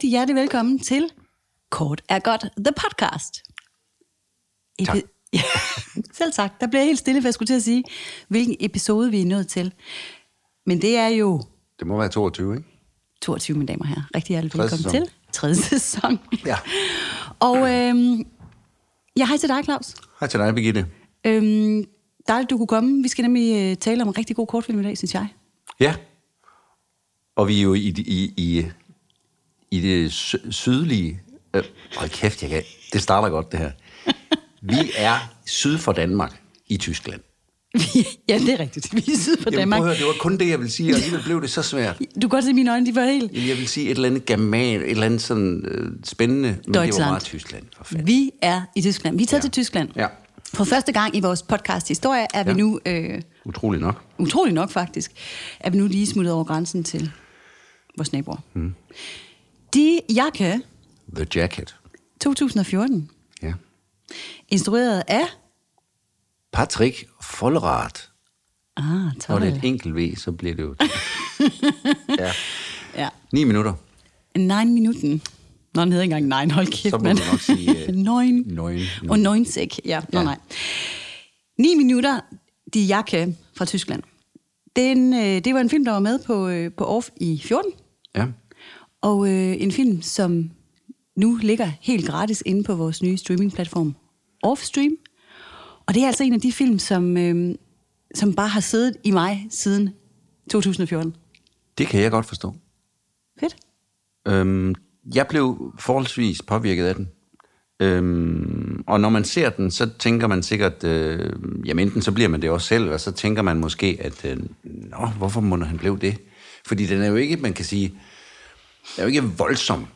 Rigtig hjertelig velkommen til Kort er godt, the podcast. Tak. Ja, selv tak. Der bliver jeg helt stille, for jeg skulle til at sige, hvilken episode vi er nået til. Men det er jo Det må være 22, ikke? 22, mine damer og herrer. Rigtig hjertelig velkommen sæson. til tredje sæson. Ja. Og øhm, jeg hej til dig, Claus. Hej til dig, Birgitte. Øhm, dejligt, du kunne komme. Vi skal nemlig øh, tale om en rigtig god kortfilm i dag, synes jeg. Ja. Og vi er jo i, i, i, i det sy- sydlige... Øh, hold kæft, jeg kan, det starter godt, det her. Vi er syd for Danmark i Tyskland. ja, det er rigtigt. Vi er syd for Jamen, Danmark. høre, det var kun det, jeg ville sige, og alligevel blev det så svært. Du kan godt se mine øjne, de var helt... Jeg vil sige et eller andet german, et eller andet sådan øh, spændende, men det var Deutschland. meget Tyskland, for fanden. Vi er i Tyskland. Vi er taget Ja. til Tyskland. Ja. For første gang i vores podcast historie er vi Ja. nu, øh, Utroligt nok. utrolig nok faktisk, er vi nu lige smuttet over grænsen til vores naboer. Mm. De Jakke The Jacket. 2014, Ja. instrueret af... Patrick Vollrath. Ah, Og tak. det er et enkelt V, så bliver det jo... ja. Ja. 9 minutter. Nine Minuten. Nå, den hedder ikke engang Nine, hold kæft, Så må mand. du nok sige, øh, Neun. Nøgen. Og Neunsæk, ja. Nå, Ja. nej. 9 minutter, De Jakke fra Tyskland. Den, øh, det var en film, der var med på, øh, på Off i 14. Ja. Og øh, en film, som nu ligger helt gratis inde på vores nye streamingplatform Offstream. Og det er altså en af de film, som, øh, som bare har siddet i mig siden 2014. Det kan jeg godt forstå. Fedt. Øhm, jeg blev forholdsvis påvirket af den. Øhm, og når man ser den, så tænker man sikkert, øh, jamen enten så bliver man det også selv, og så tænker man måske, at øh, nå, hvorfor må han blev det? Fordi den er jo ikke, man kan sige, er jo ikke voldsom,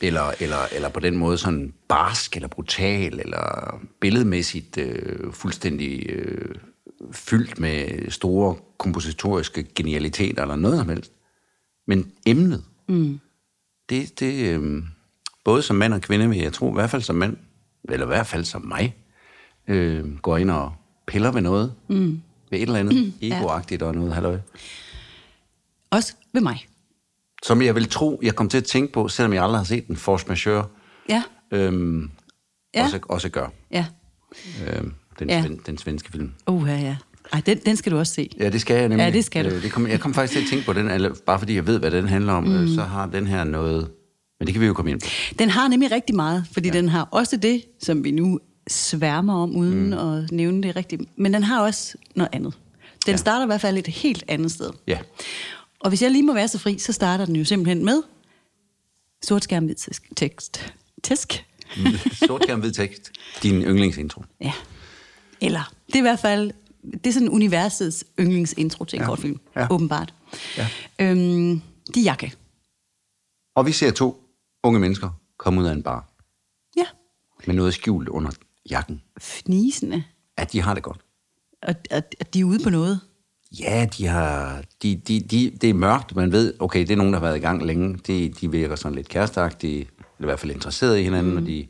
eller, eller, eller på den måde sådan barsk, eller brutal, eller billedmæssigt øh, fuldstændig øh, fyldt med store kompositoriske genialiteter, eller noget som helst. Men emnet, mm. det, det øh, både som mand og kvinde, vil jeg tro, i hvert fald som mand, eller i hvert fald som mig, øh, går ind og piller ved noget, mm. ved et eller andet mm, egoagtigt og noget, halløj. Også ved mig. Som jeg vil tro, jeg kom til at tænke på, selvom jeg aldrig har set den, Force Majeure, Ja, øhm, Ja. også, også gør. ja. Øhm, den, Ja. ja. den, svenske film. Uh, ja, ja. Ej, den, den skal du også se. Ja, det skal jeg nemlig. Ja, det skal du. Øh, Det kom, jeg kom faktisk til at tænke på den, eller, bare fordi jeg ved, hvad den handler om, mm. så har den her noget... Men det kan vi jo komme ind på. Den har nemlig rigtig meget, fordi ja. den har også det, som vi nu sværmer om, uden mm. at nævne det rigtigt. Men den har også noget andet. Den. Ja. starter i hvert fald et helt andet sted. Ja. Og hvis jeg lige må være så fri, så starter den jo simpelthen med sort skærm hvid tekst. Tisk? Sort skærm hvid tekst. Din yndlingsintro. Ja. Eller, det er i hvert fald, det er sådan universets yndlingsintro til en ja. Ja. kortfilm, Ja. åbenbart. Ja. Øhm, de jakke. Og vi ser to unge mennesker komme ud af en bar Ja. med noget skjult under jakken. Fnisende. At de har det godt. Og, og, og de er ude på noget. Ja, de har, de, de, de, det er mørkt. Man ved, okay, det er nogen, der har været i gang længe. De, de virker sådan lidt kærestagtige, eller i hvert fald interesserede i hinanden. Mm. Og de,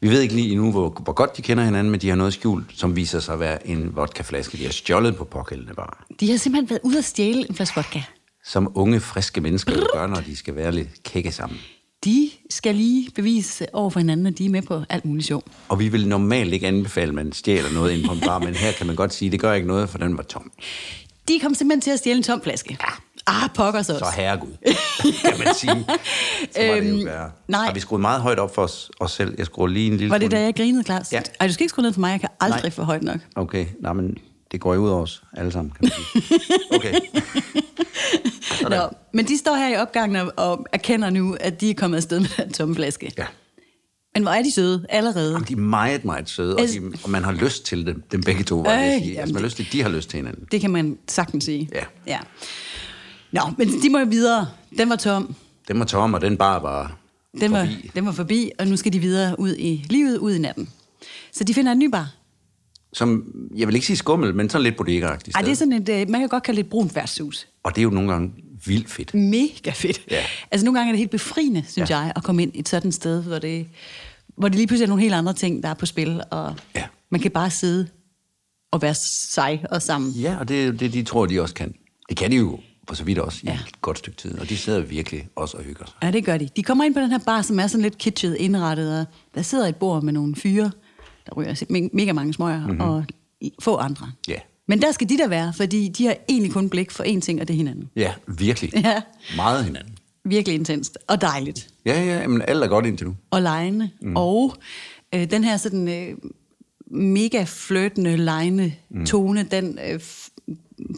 vi ved ikke lige endnu, hvor, hvor godt de kender hinanden, men de har noget skjult, som viser sig at være en vodkaflaske, de har stjålet på pågældende bar. De har simpelthen været ude at stjæle en flaske vodka. Som unge, friske mennesker jo gør, når de skal være lidt kække sammen. De skal lige bevise over for hinanden, at de er med på alt muligt sjov. Og vi vil normalt ikke anbefale, at man stjæler noget ind på en bar, men her kan man godt sige, at det gør ikke noget, for den var tom. De kom simpelthen til at stjæle en tom flaske. Ja. Ah, pokker så Så også. herregud, kan man sige. Så var det jo. Øhm, nej. Har vi skruet meget højt op for os, os selv? Jeg skruer lige en lille Var det smule. da jeg grinede, Claus? Ja. Ej, du skal ikke skrue ned for mig. Jeg kan aldrig Nej. få højt nok. Okay, nej, men det går jo ud over os alle sammen, kan man sige. Okay. Sådan. Nå, men de står her i opgangen og, og erkender nu, at de er kommet afsted med den tomme flaske. Ja. Men hvor er de søde allerede. Jamen, de er meget, meget søde, og, Altså- de, og man har lyst til dem, dem begge to, var jeg Øh, vil sige. jamen, Altså, man har lyst til, de har lyst til hinanden. Det kan man sagtens sige. Ja. ja. Nå, men de må jo videre. Den var tom. Den var tom, og den bare var Den var, forbi. den var forbi, og nu skal de videre ud i livet, ud i natten. Så de finder en ny bar. Som, jeg vil ikke sige skummel, men sådan lidt bodega-agtigt Ej, det er sådan et, øh, man kan godt kalde det et brunt værtshus. Og det er jo nogle gange vildt fedt. Mega fedt. Ja. Altså nogle gange er det helt befriende, synes ja. jeg, at komme ind i et sådan sted, hvor det, hvor det lige pludselig er nogle helt andre ting, der er på spil, og Ja. man kan bare sidde og være sig og sammen. Ja, og det det, de tror, de også kan. Det kan de jo for så vidt også i ja. et godt stykke tid. Og de sidder virkelig også og hygger sig. Ja, det gør de. De kommer ind på den her bar, som er sådan lidt kitschet indrettet, og der sidder et bord med nogle fyre, der ryger me- mega mange smøger, mm-hmm. og i- få andre. Ja. Men der skal de der være, fordi de har egentlig kun blik for én ting, og det er hinanden. Ja, virkelig. Ja. Meget hinanden. Virkelig intenst og dejligt. Ja, ja, men alt er godt indtil nu. Og lejende. Mm. Og øh, den her sådan øh, mega flirtende, lejende mm. tone, den øh,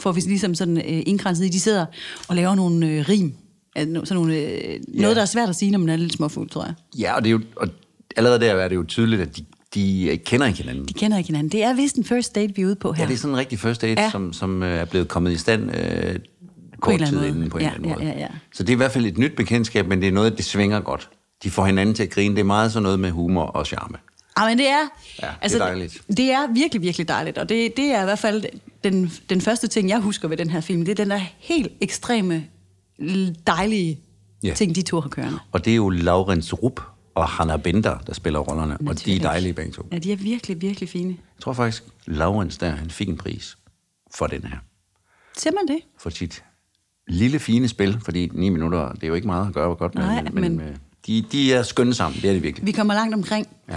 får vi ligesom sådan øh, indkranset i. De sidder og laver nogle øh, rim. Sådan nogle, øh, noget, der er svært at sige, når man er lidt småfuld, tror jeg. Ja, og, det er jo, og allerede der er det jo tydeligt, at de, de kender ikke hinanden. De kender ikke hinanden. Det er vist en first date, vi er ude på her. Ja, det er sådan en rigtig first date, Ja. ja. som, som øh, er blevet kommet i stand øh, kort tid inden på en Ja, eller anden ja, måde. ja, ja. Så det er i hvert fald et nyt bekendtskab, men det er noget, det svinger godt. De får hinanden til at grine. Det er meget sådan noget med humor og charme. Ah, men det er... Ja, det er dejligt. Det er virkelig, virkelig dejligt. Og det, det er i hvert fald den, den første ting, jeg husker ved den her film. Det er den der helt ekstreme, dejlige Ja. ting, de to har kørende. Og det er jo Laurens Rupp og Hanna Bender, der spiller rollerne. Og de er dejlige begge to. Ja, de er virkelig, virkelig fine. Jeg tror faktisk, Laurens der, han fik en pris for den her. Ser man det? For sit lille, fine spil, fordi ni minutter, det er jo ikke meget at gøre godt med, Nej, men, men men- øh, de, de er skønne sammen, det er det virkelig. Vi kommer langt omkring Ja.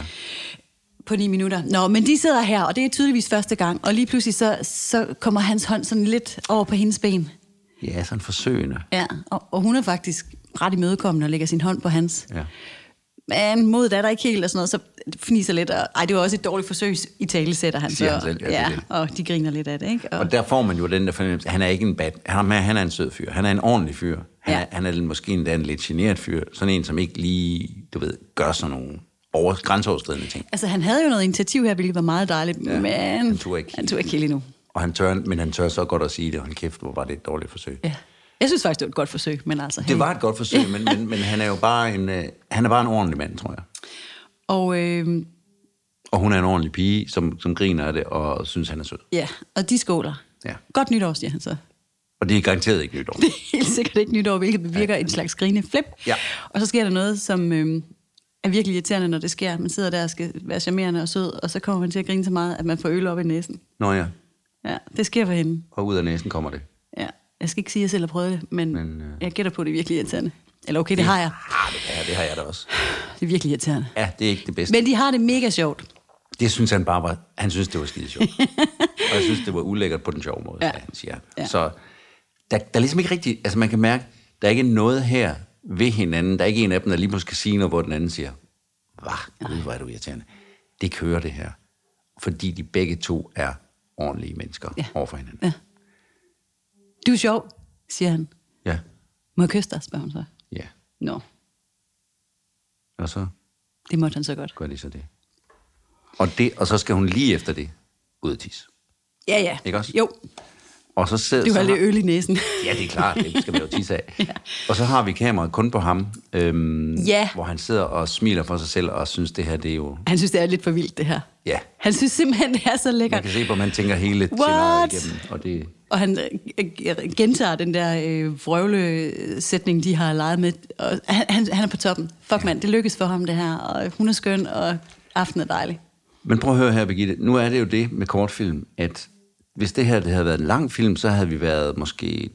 på ni minutter. Nå, men de sidder her, og det er tydeligvis første gang. Og lige pludselig så, så kommer hans hånd sådan lidt over på hendes ben. Ja, sådan forsøgende. Ja, og, og hun er faktisk ret imødekommende og lægger sin hånd på hans. Ja. Men modet er der ikke helt, og sådan noget, så fniser lidt. Og, ej, det var også et dårligt forsøg, i tale sætter han. Siger så, han selv, ja, ja, det. og de griner lidt af det, ikke? Og, Og der får man jo den der fornemmelse, han er ikke en bad, han er, han er en sød fyr, han er en ordentlig fyr, han, Ja. er, han er måske endda en lidt generet fyr, sådan en, som ikke lige, du ved, gør sådan nogle over, grænseoverskridende ting. altså, han havde jo noget initiativ her, hvilket var meget dejligt, ja, men han turde ikke. han tog ikke helt endnu. Og han tør, men han tør så godt at sige det, og han kæft, hvor var det et dårligt forsøg. Ja. Jeg synes faktisk, det var et godt forsøg, men altså... Det hey. var et godt forsøg, men, men, men han er jo bare en, øh, han er bare en ordentlig mand, tror jeg. Og, øh, Og hun er en ordentlig pige, som, som griner af det, og synes, han er sød. ja, og de skåler. Ja. Godt nytår, siger han så. Og det er garanteret ikke nytår. Det er helt sikkert ikke nytår, hvilket bevirker en slags grineflip. Ja. Og så sker der noget, som øh, er virkelig irriterende, når det sker. Man sidder der og skal være charmerende og sød, og så kommer man til at grine så meget, at man får øl op i næsen. Nå ja, Ja, det sker for hende. og ud af næsen kommer det. Ja. Jeg skal ikke sige, at jeg selv har prøvet det, men, Men, øh, jeg gætter på, at det er virkelig irriterende. Eller okay, det har jeg. Ah, det, jeg, det har jeg da også. Det er virkelig irriterende. Ja, det er ikke det bedste. Men de har det mega sjovt. Det synes han bare var, han synes, det var skide sjovt. og jeg synes, det var ulækkert på den sjove måde, Ja. ja. han siger. Ja. Ja. Så der, der er ligesom ikke rigtig, altså man kan mærke, der er ikke noget her ved hinanden. Der er ikke en af dem, der lige pludselig skal sige noget, hvor den anden siger, hvad, gud, hvor er du irriterende. Det kører det her. Fordi de begge to er ordentlige mennesker Ja. ja. overfor hinanden. Ja. Du er sjov, siger han. Ja. Må jeg kysse dig, spørger hun så. ja. Nå, Og så det måtte han så godt. gør de så det. Og, det, og så skal hun lige efter det ud og tisse. Ja, ja. Ikke også? Jo, Og så sidder, du har lidt øl i næsen. Ja, det er klart, det skal man jo tisse af. ja. Og så har vi kameraet kun på ham, øhm, Ja. hvor han sidder og smiler for sig selv og synes, det her det er jo... Han synes, det er lidt for vildt, det her. Ja, Han synes simpelthen, det er så man lækkert. kan se, hvor man tænker hele What? scenariet igennem. Og det, Og han øh, øh, gentager den der øh, vrøvle-sætning, de har leget med. Og han, han, han er på toppen. Fuck mand, det lykkes for ham det her. Og hun er skøn, og aftenen er dejlig. men prøv at høre her, Birgitte. Nu er det jo det med kortfilm, at hvis det her det havde været en lang film, så havde vi været måske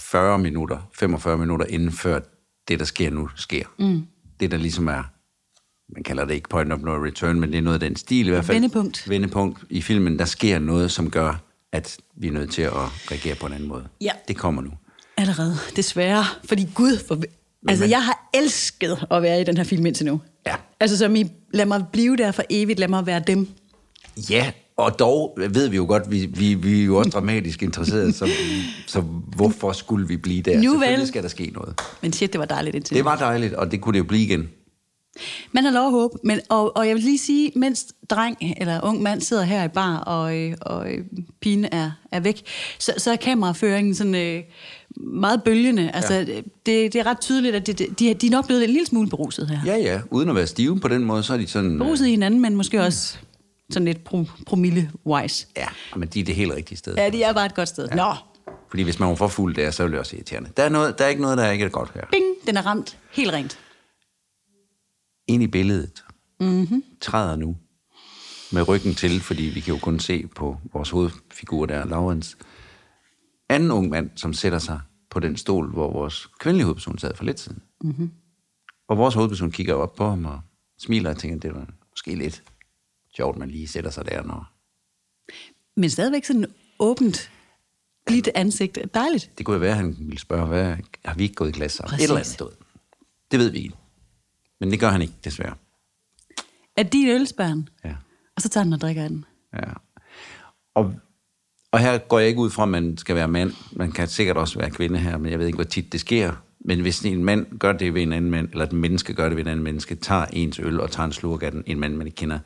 40 minutter, 45 minutter inden før det, der sker nu, sker. Mm. Det, der ligesom er, man kalder det ikke point of no return, men det er noget af den stil i hvert fald. Vendepunkt. Vendepunkt i filmen, der sker noget, som gør, at vi er nødt til at reagere på en anden måde. Ja. Det kommer nu. Allerede, desværre. Fordi Gud, for... altså jeg har elsket at være i den her film indtil nu. Ja. Altså som I, lad mig blive der for evigt, lad mig være dem. Ja, og dog ved vi jo godt, vi, vi, vi er jo også dramatisk interesserede, så, så hvorfor skulle vi blive der? Nu Selvfølgelig vel. skal der ske noget. Men shit, det var dejligt indtil Det var dejligt, og det kunne det jo blive igen. Man har lov at håbe. Men, og, og jeg vil lige sige, mens dreng eller ung mand sidder her i bar, og, øh, og øh, pigen er, er væk, så, så er kameraføringen sådan øh, meget bølgende. Altså, ja. det, det er ret tydeligt, at det, det- de, de er nok blevet en lille smule beruset her. Ja, ja, uden at være stive på den måde, så er de sådan... Beruset i hinanden, men måske også sådan lidt pro, promille-wise. Ja, men de er det helt rigtige sted. Ja, de er bare et godt sted. Ja. Nå, Fordi hvis man var for fuld der, så ville det også irriterende. Der er, noget, der er ikke noget, der er ikke er godt her. bing, den er ramt helt rent. Ind i billedet Mhm. mm-hmm. træder nu med ryggen til, fordi vi kan jo kun se på vores hovedfigur der, Laurens. Anden ung mand, som sætter sig på den stol, hvor vores kvindelige hovedperson sad for lidt siden. Mm-hmm. Og vores hovedperson kigger op på ham og smiler og tænker, det var måske lidt sjovt, man lige sætter sig der, når... Men stadigvæk sådan åbent, blidt ansigt. Dejligt. Det kunne jo være, at han ville spørge, hvad, har vi ikke gået i klasse sammen? Præcis. Et eller andet, ved. Det ved vi ikke. Men det gør han ikke, desværre. Er din ølspærn? Ja. Og så tager den og drikker den. Ja. Og, og her går jeg ikke ud fra, at man skal være mand. Man kan sikkert også være kvinde her, men jeg ved ikke, hvor tit det sker. Men hvis en mand gør det ved en anden mand, eller et menneske gør det ved en anden menneske, tager ens øl og tager en slurk af den, en mand, man ikke kender,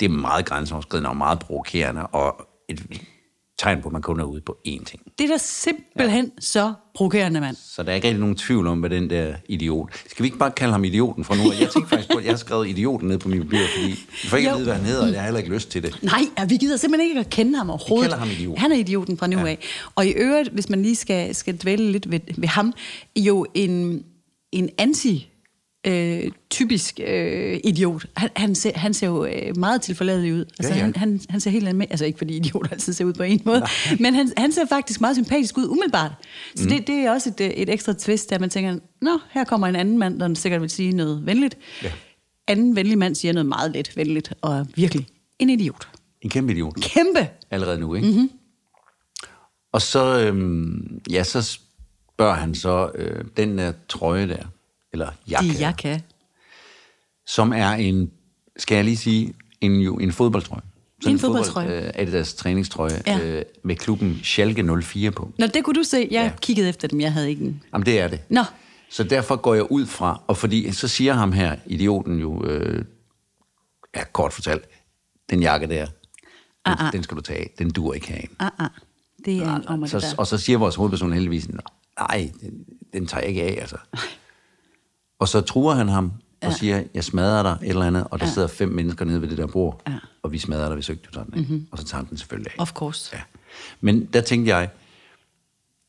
det er meget grænseoverskridende og meget provokerende, og et tegn på, at man kun er ude på én ting. Det er da simpelthen ja. så provokerende, mand. Så der er ikke rigtig nogen tvivl om, hvad den der idiot... Skal vi ikke bare kalde ham idioten fra nu? af? Jeg tænkte faktisk på, at jeg har skrevet idioten ned på min papir, fordi jeg får ikke Jo. at vide, hvad han hedder, og jeg har heller ikke lyst til det. Nej, ja, vi gider simpelthen ikke at kende ham overhovedet. kalder ham idiot. Han er idioten fra nu ja. af. Og i øvrigt, hvis man lige skal, skal dvæle lidt ved, ved ham, jo en, en anti øh, typisk øh, idiot. Han, han, ser, han ser jo øh, meget tilforladelig ud. Altså, Ja, ja. Han, han, han ser helt andet Altså ikke fordi idioter altid ser ud på en måde, men han, han ser faktisk meget sympatisk ud umiddelbart. Så mm. det, det er også et, øh, et ekstra twist, der man tænker, nå, her kommer en anden mand, der sikkert vil sige noget venligt. Ja. Anden venlig mand siger noget meget let venligt, og virkelig en idiot. En kæmpe idiot. Kæmpe! allerede nu, ikke? Mm-hmm. Og så, øhm, ja, så spørger han så øh, den der trøje der, eller jakke, De jeg kan. som er en, skal jeg lige sige, en, jo, en fodboldtrøje. Det er en fodboldtrøje. Fodbold, øh, Adidas træningstrøje Ja. øh, med klubben Schalke 04 på. Nå, det kunne du se. Jeg ja. Kiggede efter dem, jeg havde ikke en. Jamen, det er det. Nå, Så derfor går jeg ud fra, og fordi så siger ham her, idioten jo, øh, ja, kort fortalt, den jakke der, den, Ah, ah. den skal du tage af. Den dur ikke herinde. ah, ah. Det er en om det så, der. og så siger vores hovedperson heldigvis, nej, den, den tager jeg ikke af, altså. Og så truer han ham og Ja. siger, jeg smadrer dig et eller andet, og der sidder fem mennesker nede ved det der bord, Ja. Mhm. og vi smadrer dig, hvis ikke du tager den af. Mm-hmm. Og så tager han den selvfølgelig af. Of course. Ja. Men der tænkte jeg,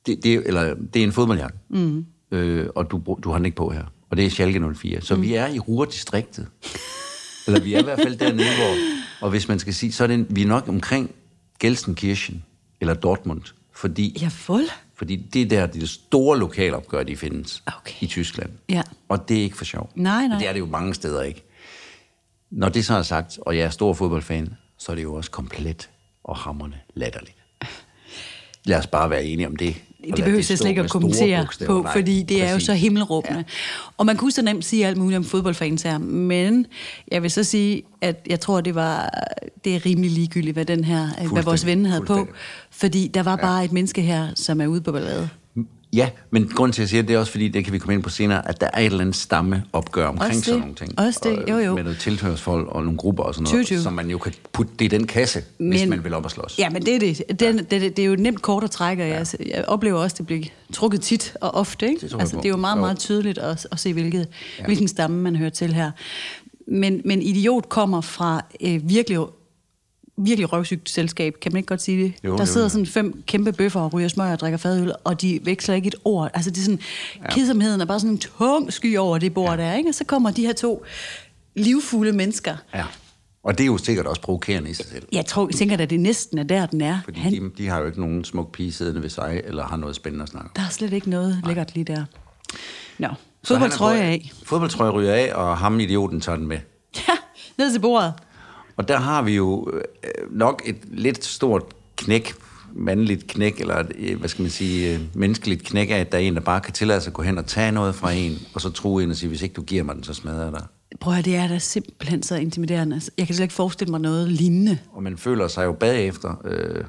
det, det, er- eller, det er en fodboldjakke, mm. øh, og du, du har den ikke på her. Og det er Schalke 04. Så mm. vi er i Ruhrdistriktet. eller vi er i hvert fald dernede, hvor... Og hvis man skal sige, så er det, vi er nok omkring Gelsenkirchen eller Dortmund. Fordi, Ja, fuld. Fordi det er der, de store lokalopgør, de findes Okay. i Tyskland. Ja. Og det er ikke for sjov. Nej, nej. Men Det er det jo mange steder ikke. Når det så er sagt, og jeg er stor fodboldfan, så er det jo også komplet og hammerne latterligt. Lad os bare være enige om det. Det behøver jeg slet ikke at kommentere på, Nej, fordi det er jo præcis. så himmelråbende. Ja. Og man kunne så nemt sige alt muligt om fodboldfans her, men jeg vil så sige, at jeg tror, det var det er rimelig ligegyldigt, hvad den her, hvad vores ven havde på. Fordi der var bare et menneske her, som er ude på ballade. Ja, men grund til, at jeg siger det, er også fordi, det kan vi komme ind på senere, at der er et eller andet stammeopgør omkring Også sådan det. nogle ting. Også det, jo, jo. Med noget tilhørsfolk og nogle grupper og sådan noget, 20. som man jo kan putte det i den kasse, men, hvis man vil op og slås. Ja, men det er det. Den, det, det, det er jo nemt kort at trække, og jeg, jeg oplever også, at det bliver trukket tit og ofte. Ikke? Det altså, det er jo meget, meget tydeligt at, at se, hvilket, ja. hvilken stamme man hører til her. Men, men idiot kommer fra øh, virkelig virkelig røvsygt selskab, kan man ikke godt sige det? Jo, der jo, sidder jo. sådan fem kæmpe bøffer og ryger smør og drikker fadøl, og de veksler ikke et ord. Altså det er sådan, ja. kedsomheden er bare sådan en tung sky over det bord ja. der, ikke? Og så kommer de her to livfulde mennesker. ja. Og det er jo sikkert også provokerende i sig selv. Jeg tror, jeg tænker, at det næsten er der, den er. Fordi Han, de, de har jo ikke nogen smuk pige siddende ved sig, eller har noget spændende at snakke om. Der er slet ikke noget lækkert lige der. Nå, fodboldtrøje af. Fodboldtrøje ryger af, og ham idioten tager den med. Ja, ned til bordet. Og der har vi jo øh, nok et lidt stort knæk, mandligt knæk, eller et, øh, hvad skal man sige, øh, menneskeligt knæk af, at der er en, der bare kan tillade sig at gå hen og tage noget fra en, og så true en og sige, hvis ikke du giver mig den, så smadrer jeg dig. Prøv at det er da simpelthen så intimiderende. Altså, Jeg kan slet ikke forestille mig noget lignende. Og man føler sig jo bagefter, øh,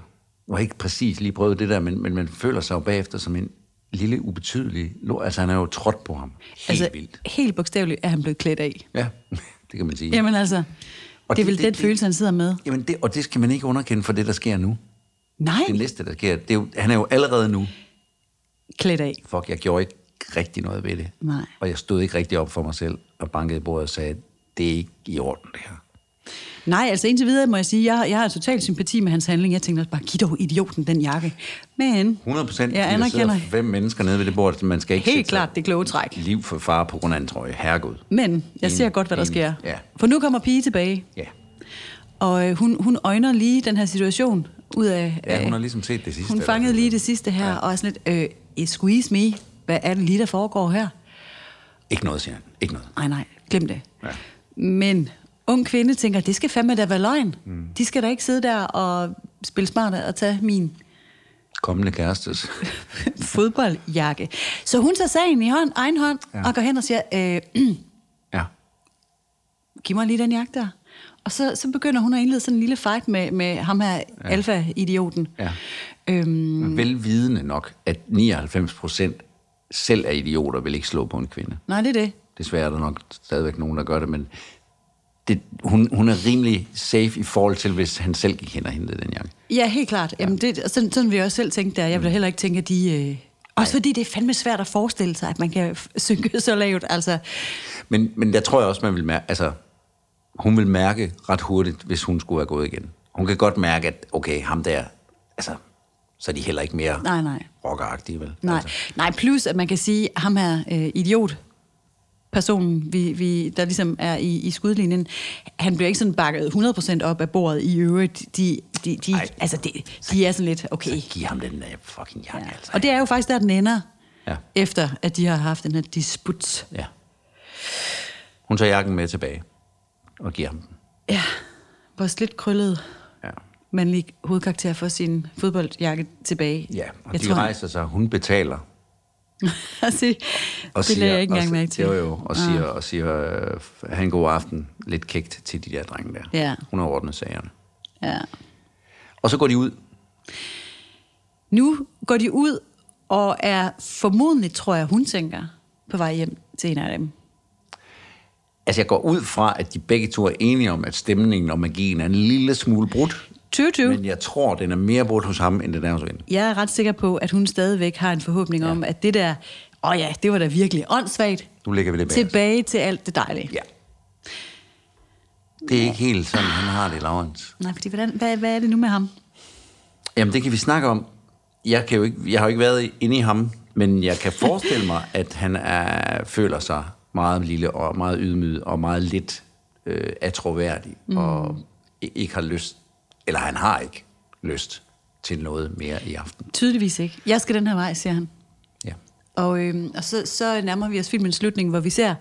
jeg har ikke præcis lige prøvet det der, men, men man føler sig jo bagefter som en lille ubetydelig, altså han er jo trådt på ham. Helt altså, vildt. helt bogstaveligt er han blevet klædt af. Ja, det kan man sige. Jamen altså, Og det er det- vel det- den det- følelse, han sidder med. Jamen det, og det skal man ikke underkende for det, der sker nu. Nej, Det næste, der sker, det er jo, han er jo allerede nu klædt af. fuck, jeg gjorde ikke rigtig noget ved det. Nej. Og jeg stod ikke rigtig op for mig selv og bankede i bordet og sagde, det er ikke i orden, det her. Nej, altså indtil videre må jeg sige, jeg, jeg har total sympati med hans handling. Jeg tænkte også bare, giv dog idioten den jakke. Men 100 procent. Jeg anerkender fem mennesker nede ved det bord, man skal ikke helt klart det kloge træk. liv for far på grund af en trøje. Herregud. Men jeg En- ser godt, hvad der en- sker. ja. For nu kommer Pige tilbage, Ja. og øh, hun, hun øjner lige den her situation ud af... ja, hun øh, har ligesom set det sidste. Hun fangede lige det sidste her, ja. og er sådan lidt, øh, squeeze me, hvad er det lige, der foregår her? Ikke noget, siger han. Ikke noget. Nej, nej, glem det. Ja. Men ung kvinde tænker, det skal fandme da være løgn. Mm. De skal da ikke sidde der og spille smart og tage min Kommende kærestes. fodboldjakke. Så hun tager sagen i hånd, egen hånd ja. Og går hen og siger, øh, Ja. giv mig lige den jakke der. Og så, så begynder hun at indlede sådan en lille fight med, med ham her, ja. alfa-idioten. Ja. Øhm, velvidende nok, at 99 procent selv er idioter, vil ikke slå på en kvinde. nej, det er det. Desværre er der nok stadigvæk nogen, der gør det, men det, hun, hun er rimelig safe i forhold til, hvis han selv gik hen og hentede den jakke. Ja, helt klart. Jamen, det, sådan, sådan vil jeg også selv tænke der. Jeg vil da heller ikke tænke, at de... Øh, også fordi det er fandme svært at forestille sig, at man kan synke så lavt. Altså, Men, men der tror jeg også, man vil mærke, altså, hun vil mærke ret hurtigt, hvis hun skulle være gået igen. Hun kan godt mærke, at okay, ham der, altså, så er de heller ikke mere Nej, nej. rockeragtige, vel? nej, Altså, nej, plus at man kan sige, ham her øh, idiot, personen, vi, vi, der ligesom er i, i skudlinjen, han bliver ikke sådan bakket 100% op af bordet i øvrigt. De, de, de, Ej. altså, de, de er sådan lidt, okay. giv ham den der fucking jakke, Ja. altså. Og det er jo faktisk der, den ender, Ja. efter at de har haft den her disput. Ja. Hun tager jakken med tilbage og giver ham den. Ja, vores lidt krøllede Ja. mandlig hovedkarakter får sin fodboldjakke tilbage. Ja, og jeg de tror, rejser sig, hun betaler. altså, Og det lagde jeg ikke engang mærke til. Jo, jo, og siger, og siger øh, have en god aften, lidt kægt til de der drenge der. Ja. Hun har ordnet sagerne. Ja. Og så går de ud. Nu går de ud og er formodentlig, tror jeg, hun tænker, på vej hjem til en af dem. Altså, jeg går ud fra, at de begge to er enige om, at stemningen og magien er en lille smule brudt. 2020. Men jeg tror, den er mere brudt hos ham, end den er hos hende. Jeg er ret sikker på, at hun stadigvæk har en forhåbning ja. om, at det der, åh oh ja, det var da virkelig åndssvagt, Nu lægger vi det bag tilbage til alt det dejlige. Ja. Det er ikke helt sådan, han har det, Laurens. Nej, fordi hvordan, hvad, hvad er det nu med ham? Jamen, det kan vi snakke om. Jeg, kan jo ikke, jeg har jo ikke været inde i ham, men jeg kan forestille mig, at han er, føler sig meget lille og meget ydmyg og meget lidt øh, atroværdig mm. og ikke har lyst, eller han har ikke lyst til noget mere i aften. Tydeligvis ikke. Jeg skal den her vej, siger han. Ja. Og, øhm, og så, så nærmer vi os filmens slutning, hvor vi ser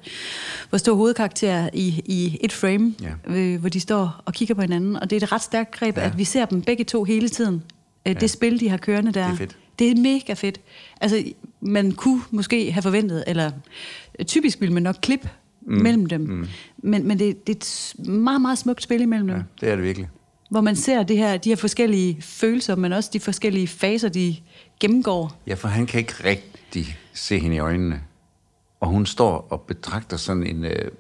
vores to hovedkarakterer i, i et frame, Ja. øh, hvor de står og kigger på hinanden. Og det er et ret stærkt greb, Ja. ja. at vi ser dem begge to hele tiden. Øh, Det spil, de har kørende der. Det er fedt. Det er mega fedt. Altså, man kunne måske have forventet, eller øh, typisk ville man nok klippe mm. mellem dem. Mm. Men, men det, det er et meget, meget smukt spil imellem dem. ja, det er det virkelig. Hvor man ser det her, de her forskellige følelser, men også de forskellige faser, de gennemgår. Ja, for han kan ikke rigtig se hende i øjnene. Og hun står og betragter sådan en... Øh,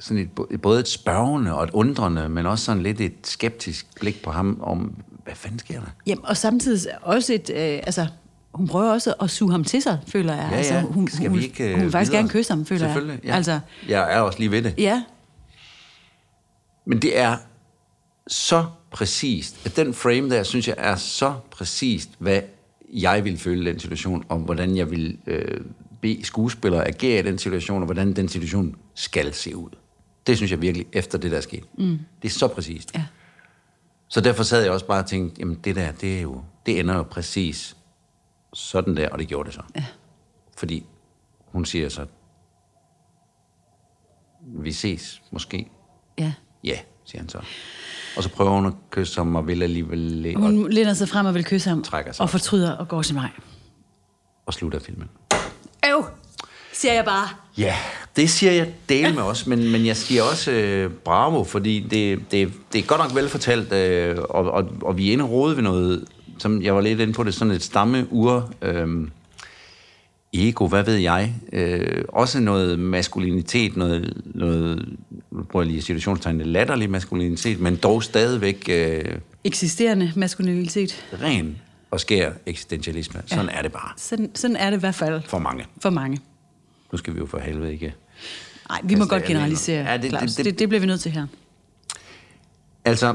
sådan et, både et spørgende og et undrende, men også sådan lidt et skeptisk blik på ham om, hvad fanden sker der? Jamen, og samtidig også et, øh, altså, hun prøver også at suge ham til sig, føler jeg. Ja, altså, ja. hun, Skal hun, vi ikke, øh, hun vil faktisk videre? gerne kysse ham, føler jeg. Selvfølgelig, ja. Altså, Jeg er også lige ved det. ja, Men det er så præcist, at den frame der, synes jeg, er så præcist, hvad jeg vil føle i den situation, og hvordan jeg vil øh, bede skuespillere agere i den situation, og hvordan den situation skal se ud. Det synes jeg virkelig, efter det der er sket. Mm. Det er så præcist. ja. Så derfor sad jeg også bare og tænkte, jamen det der, det, er jo, det ender jo præcis sådan der, og det gjorde det så. Ja. Fordi hun siger så, vi ses måske. ja. Ja, siger han så. Og så prøver hun at kysse ham, og vil alligevel og, Hun læner sig frem og vil kysse ham, Trækker sig og fortryder og går sin vej. og slutter filmen. Øv, siger jeg bare. Ja, det siger jeg del med os, men, men jeg siger også øh, bravo, fordi det, det, det er godt nok velfortalt, øh, og, og, og vi er inde og ved noget, som jeg var lidt inde på det, sådan et stamme-ur, øh, ego, hvad ved jeg, øh, også noget maskulinitet, noget, noget bruger lige situationstegnet, latterlig maskulinitet, men dog stadigvæk øh, Eksisterende maskulinitet. ren og skær eksistentialisme. Sådan er det bare Sådan, sådan er det i hvert fald for mange. for mange. Nu skal vi jo for helvede ikke Nej, vi må godt generalisere. Ja, Ja, det- det- det, det- det, det bliver vi nødt til her. Altså,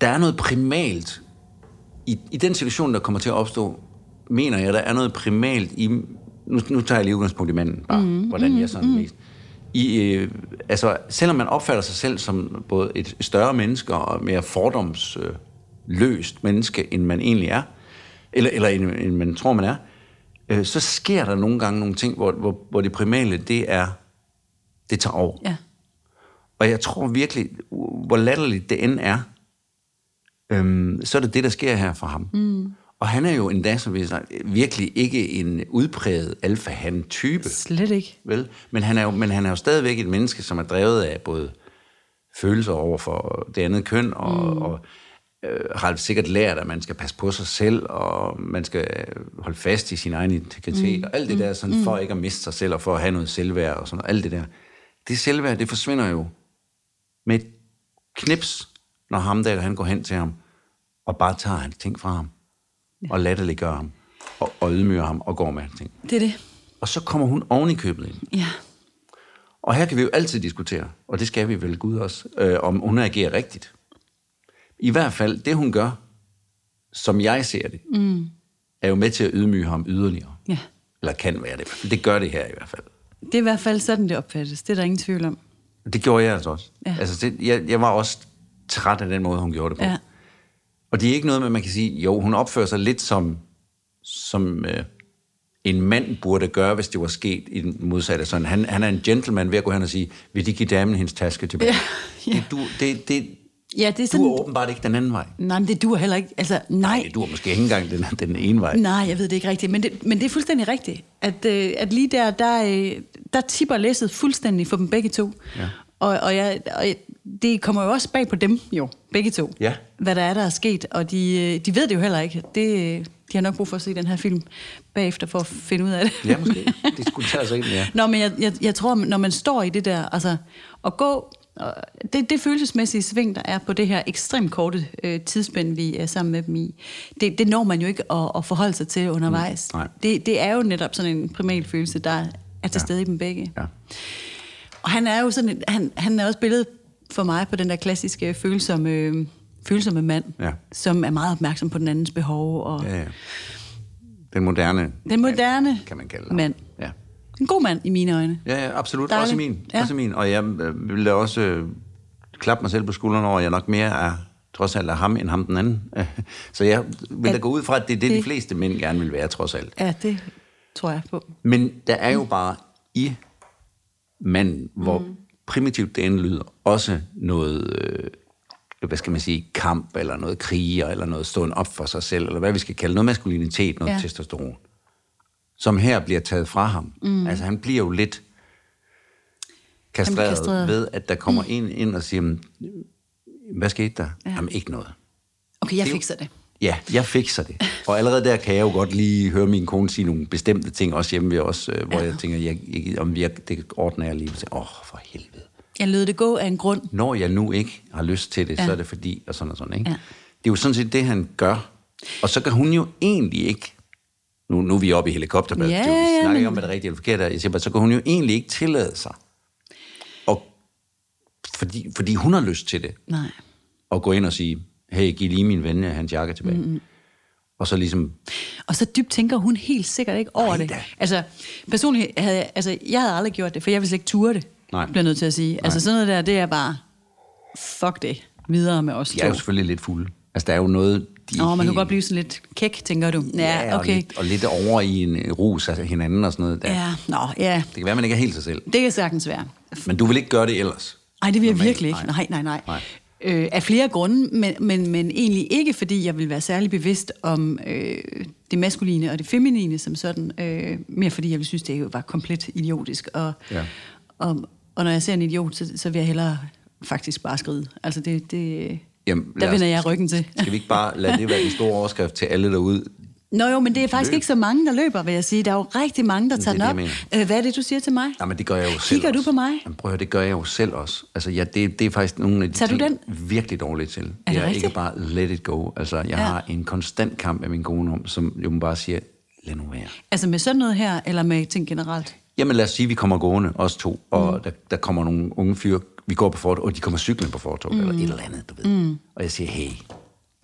der er noget primalt i, i den situation, der kommer til at opstå, mener jeg, der er noget primalt i... Nu, nu tager jeg lige udgangspunkt i manden, bare, mm, hvordan jeg sådan mm. mest... I, øh, altså, selvom man opfatter sig selv som både et større menneske og mere fordomsløst menneske, end man egentlig er, eller, eller end, end man tror, man er, øh, så sker der nogle gange nogle ting, hvor, hvor, hvor det primale, det er, det tager over. Ja. Og jeg tror virkelig, hvor latterligt det end er, øhm, så er det det, der sker her for ham. Mm. Og han er jo endda, som vi har sagt, virkelig ikke en udpræget alfa-han-type. Slet ikke. Vel? Men, han er jo, men han er jo stadigvæk et menneske, som er drevet af både følelser over for det andet køn, og, mm. og øh, har sikkert lært, at man skal passe på sig selv, og man skal holde fast i sin egen integritet, mm. og alt det der, sådan, for ikke at miste sig selv, og for at have noget selvværd, og sådan noget, alt det der. Det selvværd, det forsvinder jo med et knips, når ham der, han går hen til ham, og bare tager hans ting fra ham. Og latterliggør ham, og, og ydmyger ham, og går med ting. Det er det. Og så kommer hun oven i købet ind. Ja. Og her kan vi jo altid diskutere, og det skal vi vel Gud også, øh, om hun agerer rigtigt. I hvert fald, det hun gør, som jeg ser det, mm. er jo med til at ydmyge ham yderligere. Ja. Eller kan være det. Det gør det her i hvert fald. Det er i hvert fald sådan, det opfattes. Det er der ingen tvivl om. Det gjorde jeg altså også. Ja. Altså, det, jeg, jeg var også træt af den måde, hun gjorde det på. Ja. Og det er ikke noget med, man kan sige, jo, hun opfører sig lidt som, som øh, en mand burde gøre, hvis det var sket i den modsatte. Sådan, han, han er en gentleman ved at gå hen og sige, vil de give damen hendes taske tilbage? Ja, ja. Det, du, det, det, Ja, det er du sådan... er åbenbart ikke den anden vej. Nej, men det duer heller ikke. Altså, nej. Nej, du er måske ikke engang den, den ene vej. Nej, jeg ved det ikke rigtigt. Men det, men det er fuldstændig rigtigt, at, øh, at lige der, der, øh, der tipper læsset fuldstændig for dem begge to. Ja. Og, og, jeg, og det kommer jo også bag på dem, jo, begge to. Ja. Hvad der er, der er sket. Og de, øh, de ved det jo heller ikke. Det, de har nok brug for at se den her film bagefter, for at finde ud af det. Ja, måske. Det skulle tage sig ind, ja. Nå, men jeg, jeg, jeg tror, når man står i det der, altså at gå, og det, det følelsesmæssige sving, der er på det her ekstremt korte øh, tidsspænd, vi er sammen med dem i, det, det når man jo ikke at, at forholde sig til undervejs. Mm, nej. det, det er jo netop sådan en primal følelse, der er til Ja. stede i dem begge. ja. Og han er jo sådan, et, han, han er også billedet for mig på den der klassiske følsomme, øh, følsomme mand, Ja. som er meget opmærksom på den andens behov, og ja, ja. Den moderne, den moderne kan man kalde det. mand. Ja. En god mand i mine øjne. Ja, ja, absolut. Dejligt. Også min. Ja. Også min. Og jeg øh, vil da også øh, klappe mig selv på skuldrene over, at jeg nok mere er trods alt er ham, end ham den anden. Så jeg vil da Ja, gå ud fra, at det er det, de det- fleste mænd gerne vil være, trods alt. Ja, det tror jeg på. Men der er jo bare i manden, hvor mm. primitivt det lyder, også noget, øh, hvad skal man sige, kamp, eller noget kriger, eller noget ståen op for sig selv, eller hvad vi skal kalde noget maskulinitet, noget ja. Testosteron, som her bliver taget fra ham. Mm. Altså han bliver jo lidt kastreret, kastreret. ved, at der kommer mm. en ind og siger, "Men, hvad skete der? Ja. Ja. Jamen ikke noget. Okay, jeg Det er fikser det. Ja, jeg fikser det. Og allerede der kan jeg jo godt lige høre min kone sige nogle bestemte ting, også hjemme ved os, øh, hvor ja. Jeg tænker, jeg, jeg, om jeg, det ordner jeg lige. Åh, oh, for helvede. Jeg lød det gå af en grund. Når jeg nu ikke har lyst til det, ja. Så er det fordi, og sådan og sådan, ikke? Ja. Det er jo sådan set det, han gør. Og så kan hun jo egentlig ikke, nu, nu er vi oppe i helikopterperspektiv, Ja, vi ja, snakker men- om, hvad der er rigtigt eller forkert er. Jeg siger bare, så kan hun jo egentlig ikke tillade sig, og, fordi, fordi hun har lyst til det, Nej. at gå ind og sige, hey, giv lige min ven hans jakke tilbage. Mm-hmm. Og så ligesom Og så dybt tænker hun helt sikkert ikke over Nej det. Altså, personligt havde jeg, altså, jeg havde aldrig gjort det, for jeg ville slet ikke ture det, Nej. bliver jeg nødt til at sige. Altså sådan noget der, det er bare, fuck det, videre med os De er jo selvfølgelig lidt fulde. Altså, der er jo noget, de Åh, er man kan helt- godt blive sådan lidt kæk, tænker du. Ja, Ja, okay. og, lidt, og lidt over i en øh, rus af hinanden og sådan noget. Der. Ja, nå, ja, Det kan være, man ikke er helt sig selv. det kan sagtens være. Men du vil ikke gøre det ellers. Nej, det vil jeg Normalt, virkelig ikke. nej. Nej, nej, nej. Øh, af flere grunde, men, men, men egentlig ikke, fordi jeg vil være særlig bevidst om øh, det maskuline og det feminine som sådan. Øh, mere fordi jeg vil synes, det jo var komplet idiotisk. Og, Ja. og, og når jeg ser en idiot, så, så vil jeg hellere faktisk bare skride. Altså det, det, Jamen, der vender jeg ryggen til. Skal vi ikke bare lade det være den store overskrift til alle derude? Nå jo, men det er faktisk Løb. ikke så mange, der løber, vil jeg sige. Der er jo rigtig mange, der det tager er den det, op. Øh, hvad er det, du siger til mig? Nej, men det gør jeg jo selv Kigger du også. på mig? Jamen, prøv at høre, det gør jeg jo selv også. Altså, ja, det, det er faktisk nogle af de Tager du ting, den? virkelig dårligt til. det jeg er rigtigt? ikke bare let it go. Altså, jeg Ja. har en konstant kamp med min kone om, som jo bare siger, lad nu være. Altså med sådan noget her, eller med ting generelt? Jamen lad os sige, at vi kommer gående, os to, og mm. der, der kommer nogle unge fyre, vi går på fortog, og de kommer cyklen på fortog, mm. eller et eller andet, du ved. Mm. Og jeg siger, hey,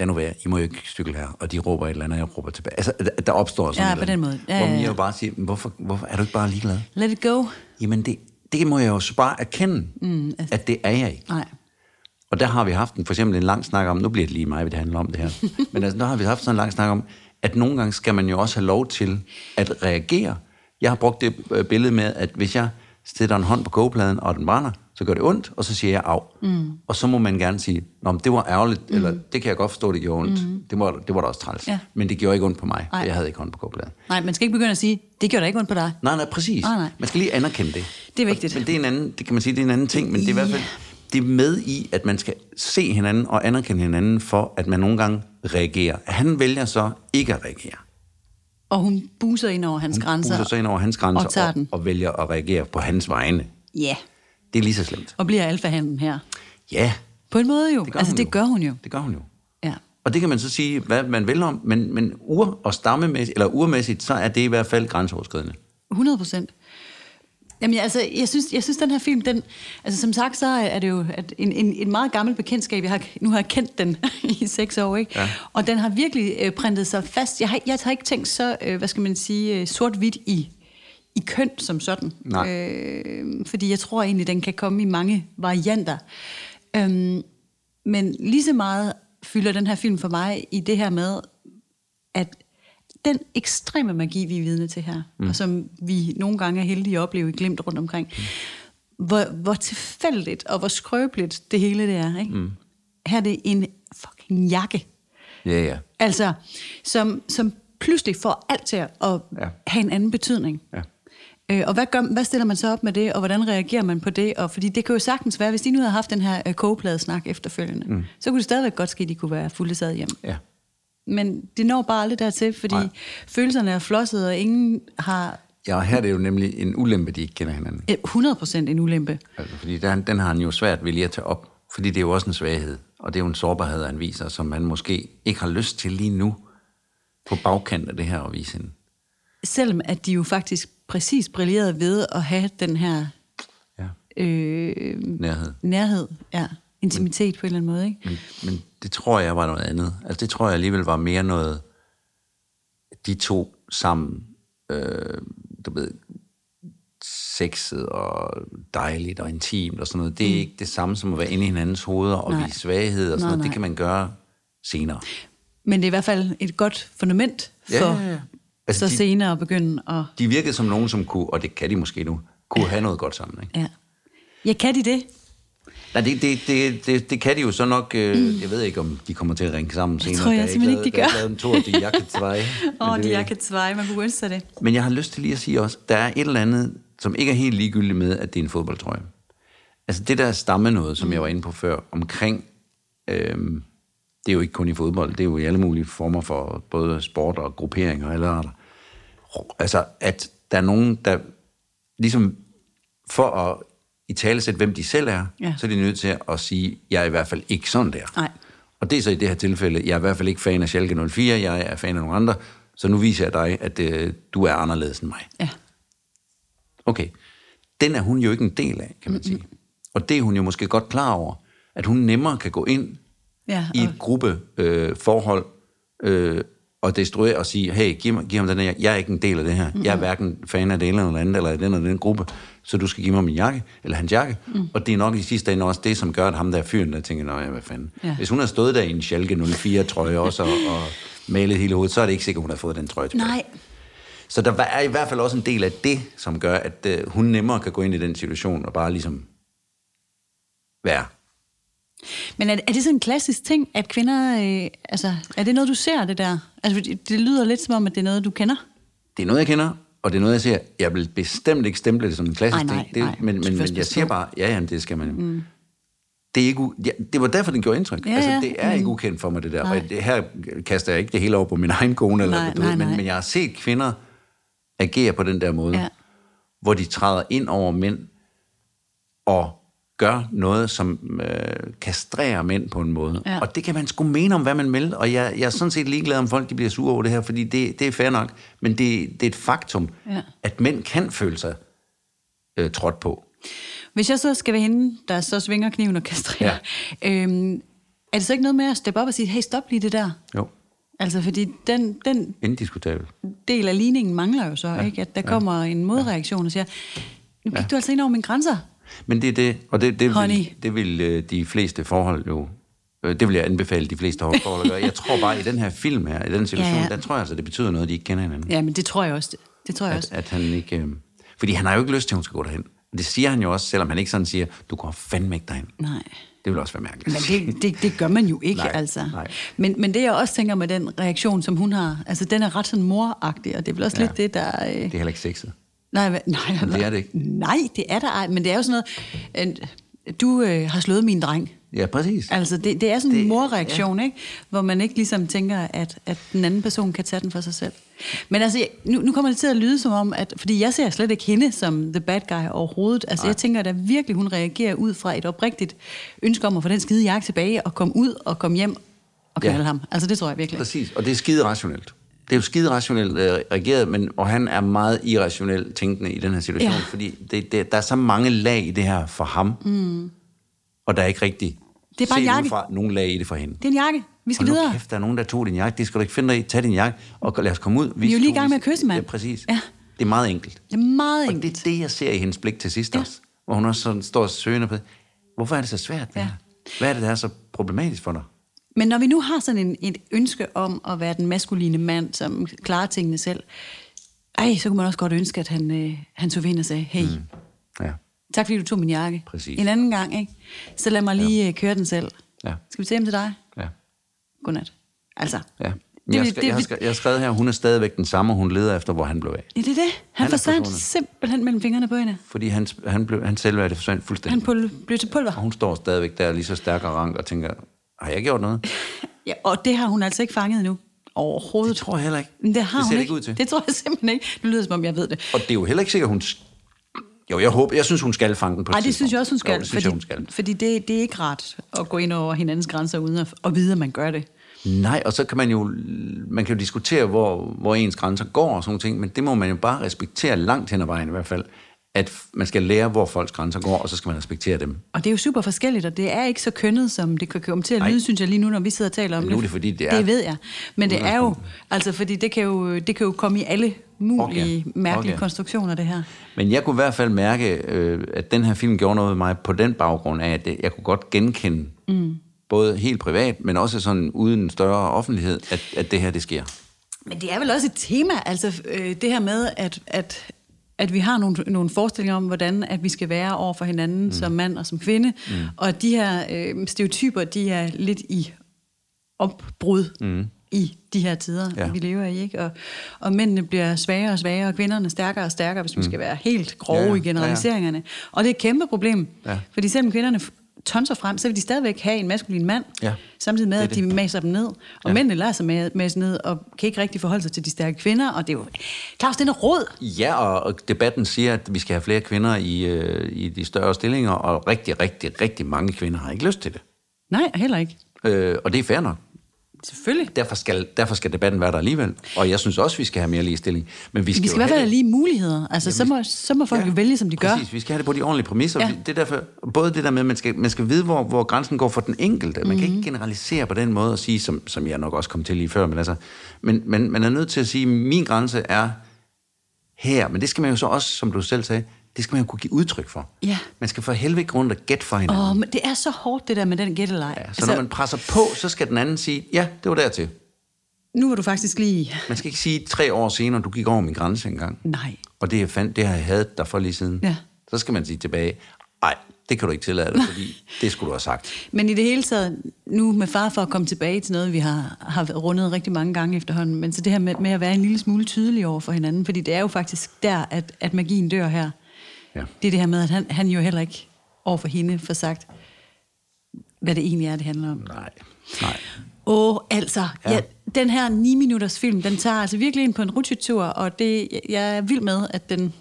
lad nu være, I må jo ikke cykle her. Og de råber et eller andet, og jeg råber tilbage. Altså, der, der opstår sådan Ja, et på den måde. Ja, hvor ja, jeg ja. jo bare siger, "Men hvorfor, hvorfor er du ikke bare ligeglad? Let it go. Jamen det, det må jeg jo så bare erkende, mm, altså- at det er jeg ikke. Nej. Og der har vi haft en, for eksempel en lang snak om, nu bliver det lige mig, hvad det handler om det her, men altså, der har vi haft sådan en lang snak om, at nogle gange skal man jo også have lov til at reagere. Jeg har brugt det øh, billede med, at hvis jeg sætter en hånd på kogepladen, og den brænder, så gør det ondt, og så siger jeg af. Mm. Og så må man gerne sige, Nå, men det var ærgerligt, mm. eller det kan jeg godt forstå, det gjorde ondt. Mm. Det, var, det var da også træls. Ja. Men det gjorde ikke ondt på mig, Nej. jeg havde ikke hånd på kogepladen. Nej, man skal ikke begynde at sige, det gjorde da ikke ondt på dig. Nej, nej, præcis. Nej, nej. Man skal lige anerkende det. Det er vigtigt. Og, men det er en anden, det kan man sige, det er en anden ting, men det er i hvert fald det er med i, at man skal se hinanden og anerkende hinanden for, at man nogle gange reagerer. Han vælger så ikke at reagere. Og hun buser ind over hans grænser. Buser så ind over hans grænser og og, og vælger at reagere på hans vegne. Ja, Det er lige så slemt. og bliver alfahanden her. Ja, På en måde jo. det altså, det jo. gør hun jo. Det gør hun jo. Ja. Og det kan man så sige, hvad man vil om, men, men ur- og stammemæssigt, eller urmæssigt, så er det i hvert fald grænseoverskridende. 100 procent. Jamen, altså, jeg synes, jeg synes, den her film, den, altså som sagt, så er det jo at en, en, en meget gammel bekendtskab. Jeg har, nu har jeg kendt den i seks år, ikke? Ja. Og den har virkelig øh, printet sig fast. Jeg har, jeg har ikke tænkt så, øh, hvad skal man sige, øh, sort-hvidt i, i køn som sådan. Nej. Øh, fordi jeg tror egentlig, den kan komme i mange varianter. Øhm, men lige så meget fylder den her film for mig i det her med, at den ekstreme magi, vi er vidne til her, mm. og som vi nogle gange er heldige at opleve i glimt rundt omkring, mm. hvor, hvor tilfældigt og hvor skrøbeligt det hele det er. Ikke? Mm. Her er det en fucking jakke, Ja, ja. altså, som, som pludselig får alt til at Ja. have en anden betydning. ja. Øh, og hvad, gør, hvad stiller man så op med det, og hvordan reagerer man på det? Og fordi det kan jo sagtens være, hvis de nu havde haft den her øh, kogepladesnak efterfølgende, mm. så kunne det stadigvæk godt ske, at de kunne være fuldt sad hjem. ja. Men det når bare aldrig dertil, fordi Nej. Følelserne er flosset, og ingen har Ja, og her er det jo nemlig en ulempe, de ikke kender hinanden. øh, 100% en ulempe. Altså, fordi den, den har han jo svært ved lige at tage op. Fordi det er jo også en svaghed. Og det er jo en sårbarhed, han viser, som man måske ikke har lyst til lige nu på bagkant af det her at vise hende. Selvom at de jo faktisk præcis brillerede ved at have den her Ja. øh, Nærhed. nærhed, ja, intimitet på en eller anden måde. Ikke? Men, men det tror jeg var noget andet. Altså det tror jeg alligevel var mere noget, de to sammen, øh, du ved, sexet og dejligt og intimt og sådan noget. Det er mm. ikke det samme som at være inde i hinandens hoveder og Nej. vise svaghed og sådan Nej, noget. Det nej. kan man gøre senere. Men det er i hvert fald et godt fundament for Ja, ja, ja. Altså Altså, så de- senere begynde at... De virkede som nogen, som kunne, og det kan de måske nu, kunne have noget godt sammen. Ikke? Ja. ja, kan de det? Nej, det, det, det, det, det kan de jo så nok. Øh, Jeg ved ikke, om de kommer til at ringe sammen senere. tror jeg er simpelthen ikke, de gør. Der er lavet en tur til Jaketsvej. Åh, oh, de er tvej, man kunne ønske sig det. Men jeg har lyst til lige at sige også, der er et eller andet, som ikke er helt ligegyldigt med, at det er en fodboldtrøje. Altså det der stamme noget, som jeg var inde på før, omkring, øhm, det er jo ikke kun i fodbold, det er jo i alle mulige former for både sport og grupperinger og alle arter. Altså, at der er nogen, der ligesom for at i tale sætte, hvem de selv er, Ja. så er de nødt til at sige, jeg er i hvert fald ikke sådan der. Nej. Og det er så i det her tilfælde, jeg er i hvert fald ikke fan af Schalke 04, jeg er fan af nogle andre, så nu viser jeg dig, at øh, du er anderledes end mig. Ja. Okay. Den er hun jo ikke en del af, kan man sige. Og det er hun jo måske godt klar over, at hun nemmere kan gå ind Ja, i og- et gruppeforhold øh, forhold, øh, og destruere og sige, hey, giv, mig, giv ham den her, jeg er ikke en del af det her. Mm-hmm. Jeg er hverken fan af det ene eller det andet, eller af den eller den gruppe, så du skal give mig min jakke, eller hans jakke. Mm. Og det er nok i sidste ende også det, som gør, at ham der er fyren, der tænker, nej, hvad fanden. Ja. Hvis hun har stået der i en Schalke 04-trøje også, og, og malet hele hovedet, så er det ikke sikkert, hun har fået den trøje tilbage. Nej, Så der er i hvert fald også en del af det, som gør, at øh, hun nemmere kan gå ind i den situation og bare ligesom være. Men er, er det sådan en klassisk ting, at kvinder... Øh, altså, er det noget, du ser, det der? Altså, fordi det lyder lidt som om, at det er noget, du kender. Det er noget, jeg kender, og det er noget, jeg siger, jeg vil bestemt ikke stemple det som en klassisk Ej, nej, ting. Det, nej. men, men, men jeg siger bare, ja, ja, det skal man. Mm. Det, er ikke, u- ja, det var derfor, den gjorde indtryk. Ja, altså, det er ikke ukendt for mig, det der. Nej. Og det, her kaster jeg ikke det hele over på min egen kone, eller, Nej, du ved, nej, men, nej. men jeg har set kvinder agere på den der måde, Ja. hvor de træder ind over mænd og gør noget, som øh, kastrerer mænd på en måde. Ja. Og det kan man sgu mene om, hvad man vil. Og jeg, jeg er sådan set ligeglad, om folk de bliver sure over det her, fordi det, det er fair nok. Men det, det er et faktum, Ja. at mænd kan føle sig øh, trådt på. Hvis jeg så skal være hende, der så svinger kniven og kastrerer, ja. øhm, er det så ikke noget med at steppe op og sige, hey, stop lige det der? Jo, Altså, fordi den, den indiskutabelt. del af ligningen mangler jo så, ja. ikke? At der ja. kommer en modreaktion og siger, nu gik ja. du altså ind over mine grænser. Men det er det, og det, det, Honey. vil, det vil øh, de fleste forhold jo Øh, Det vil jeg anbefale de fleste hårforhold at gøre. Jeg tror bare, i den her film her, i den situation, Ja, ja, der tror jeg altså, det betyder noget, at de ikke kender hinanden. Ja, men det tror jeg også. Det tror jeg At, også. at han ikke... Øh, fordi han har jo ikke lyst til, at hun skal gå derhen. Det siger han jo også, selvom han ikke sådan siger, du går fandme ikke derhen. Nej. Det vil også være mærkeligt. Men det, det, det gør man jo ikke, Nej, altså. nej. Men, men det, jeg også tænker med den reaktion, som hun har, altså den er ret sådan moragtig, og det er vel også Ja. lidt det, der... Øh, Det er heller ikke sexet. Nej, nej, Men det er det ikke. Nej, det er der ej, men det er jo sådan noget... Du øh, har slået min dreng. Ja, præcis. Altså, det, det er sådan en Det- morreaktion, ja. ikke? Hvor man ikke ligesom tænker, at, at den anden person kan tage den for sig selv. Men altså, jeg- nu, nu kommer det til at lyde som om, at... Fordi jeg ser slet ikke hende som the bad guy overhovedet. Altså, jeg tænker da virkelig, hun reagerer ud fra et oprigtigt ønske om at få den skide jakke tilbage, og komme ud og komme hjem og knalde Ja. ham. Altså, det tror jeg virkelig. Præcis, og det er skide rationelt. Det er jo skide rationelt øh, reageret, men, og han er meget irrationelt tænkende i den her situation, Ja. fordi det, det, der er så mange lag i det her for ham, mm. og der er ikke rigtig Det er bare set jakke. udefra nogen lag i det for hende. Det er en jakke. Vi skal og videre. kæft, der er nogen, der tog din jakke. Det skal du ikke finde dig i. Tag din jakke, og lad os komme ud. Vi er jo lige i gang med at kysse, mand. Ja, præcis. Ja. Det er meget enkelt. Det er meget Og det enkelt. er det, jeg ser i hendes blik til sidst Ja. også. Hvor hun også sådan står søgende på, hvorfor er det så svært? Ja. Ja. Hvad er det, der er så problematisk for dig? Men når vi nu har sådan en, et ønske om at være den maskuline mand, som klarer tingene selv, ej, så kunne man også godt ønske, at han, øh, han tog ind og sagde, hey, mm. Ja. tak fordi du tog min jakke. Præcis. En anden gang, ikke? Så lad mig lige ja. køre den selv. Ja. Skal vi se hjem til dig? Ja. Godnat. Altså. Ja. Det Jeg, skal, det jeg, har skrevet, jeg har skrevet her, hun er stadigvæk den samme, hun leder efter, hvor han blev af. Ja, det er det. Han, Han er forsvandt simpelthen mellem fingrene på hende. Fordi han, han, blev, han selvværde forsvandt Han fuldstændig. pul- blev til pulver. Og hun står stadigvæk der lige så stærk og rank og tænker, har jeg gjort noget? Ja, og det har hun altså ikke fanget endnu. Overhovedet. Det tror jeg heller ikke. Men det har det hun ser det ikke. ikke ud til. Det tror jeg simpelthen ikke. Nu lyder det, som om jeg ved det. Og det er jo heller ikke sikkert, hun... Jo, jeg håber, jeg synes, hun skal fange den på Nej, det synes jeg også, hun skal. Jo, det synes fordi jeg, hun skal. fordi det, det er ikke rart at gå ind over hinandens grænser, uden at, at vide, at man gør det. Nej, og så kan man jo, man kan jo diskutere, hvor, hvor ens grænser går og sådan ting, men det må man jo bare respektere langt hen ad vejen i hvert fald, at man skal lære, hvor folks grænser går, og så skal man respektere dem. Og det er jo super forskelligt, og det er ikke så kønnet, som det kan komme til at Nej. lyde, synes jeg lige nu, når vi sidder og taler om Men nu er det, fordi det er- Det ved jeg. Men det er jo, altså fordi det kan jo, det kan jo komme i alle mulige Okay. mærkelige Okay. konstruktioner, det her. Men jeg kunne i hvert fald mærke, øh, at den her film gjorde noget med mig på den baggrund af, at det, jeg kunne godt genkende, mm. både helt privat, men også sådan uden større offentlighed, at, at det her, det sker. Men det er vel også et tema, altså øh, det her med, at, at, at vi har nogle, nogle forestillinger om, hvordan at vi skal være over for hinanden mm. som mand og som kvinde, mm. og de her øh, stereotyper, de er lidt i opbrud mm. i de her tider, ja. Vi lever i. Ikke? Og, og mændene bliver svagere og svagere, og kvinderne stærkere og stærkere, hvis vi skal være helt grove Ja, ja, i generaliseringerne. Og det er et kæmpe problem, Ja. fordi selvom kvinderne tonser frem, så vil de stadigvæk have en maskulin mand, Ja, samtidig med, at de det. maser dem ned. Og ja. Mændene lader sig med ned, og kan ikke rigtig forholde sig til de stærke kvinder, og det er jo... Claus, det er råd. Ja, og, og debatten siger, at vi skal have flere kvinder i, øh, i de større stillinger, og rigtig, rigtig, rigtig mange kvinder har ikke lyst til det. Nej, heller ikke. Øh, og det er fair nok. Selvfølgelig. Derfor skal, derfor skal debatten være der alligevel. Og jeg synes også, vi skal have mere ligestilling. Men vi skal, Vi skal i hvert fald have lige muligheder. Altså, så, må, så må folk ja, jo vælge, som de gør. Præcis, vi skal have det på de ordentlige præmisser. Ja. Ja. Det er derfor, både det der med, at man skal, man skal vide, hvor, hvor grænsen går for den enkelte. Man mm-hmm. kan Mhm. ikke generalisere på den måde og sige, som, som jeg nok også kom til lige før, men, altså, men, men man er nødt til at sige, at min grænse er her. Men det skal man jo så også, som du selv sagde, det skal man jo kunne give udtryk for. Ja. Man skal for helvede ikke rundt og gætte for hinanden. Åh, men det er så hårdt, det der med den gætteleg. Ja, så altså, når man presser på, så skal den anden sige, ja, det var dertil. Nu var du faktisk lige... Man skal ikke sige tre år senere, du gik over min grænse engang. Nej. Og det, er fandt, det har jeg hadet dig for lige siden. Ja. Så skal man sige tilbage, nej, det kan du ikke tillade dig, fordi det skulle du have sagt. Men i det hele taget, nu med far for at komme tilbage til noget, vi har, har rundet rigtig mange gange efterhånden, men så det her med, med at være en lille smule tydelig over for hinanden, fordi det er jo faktisk der, at, at magien dør her. Ja. Det er det her med, at han, han jo heller ikke over for hende får sagt, hvad det egentlig er, det handler om. Nej, nej. Åh, altså, ja. Ja. Den her 9 minutters film, den tager altså virkelig ind på en rutsjetur, og det, jeg er vild med, at den,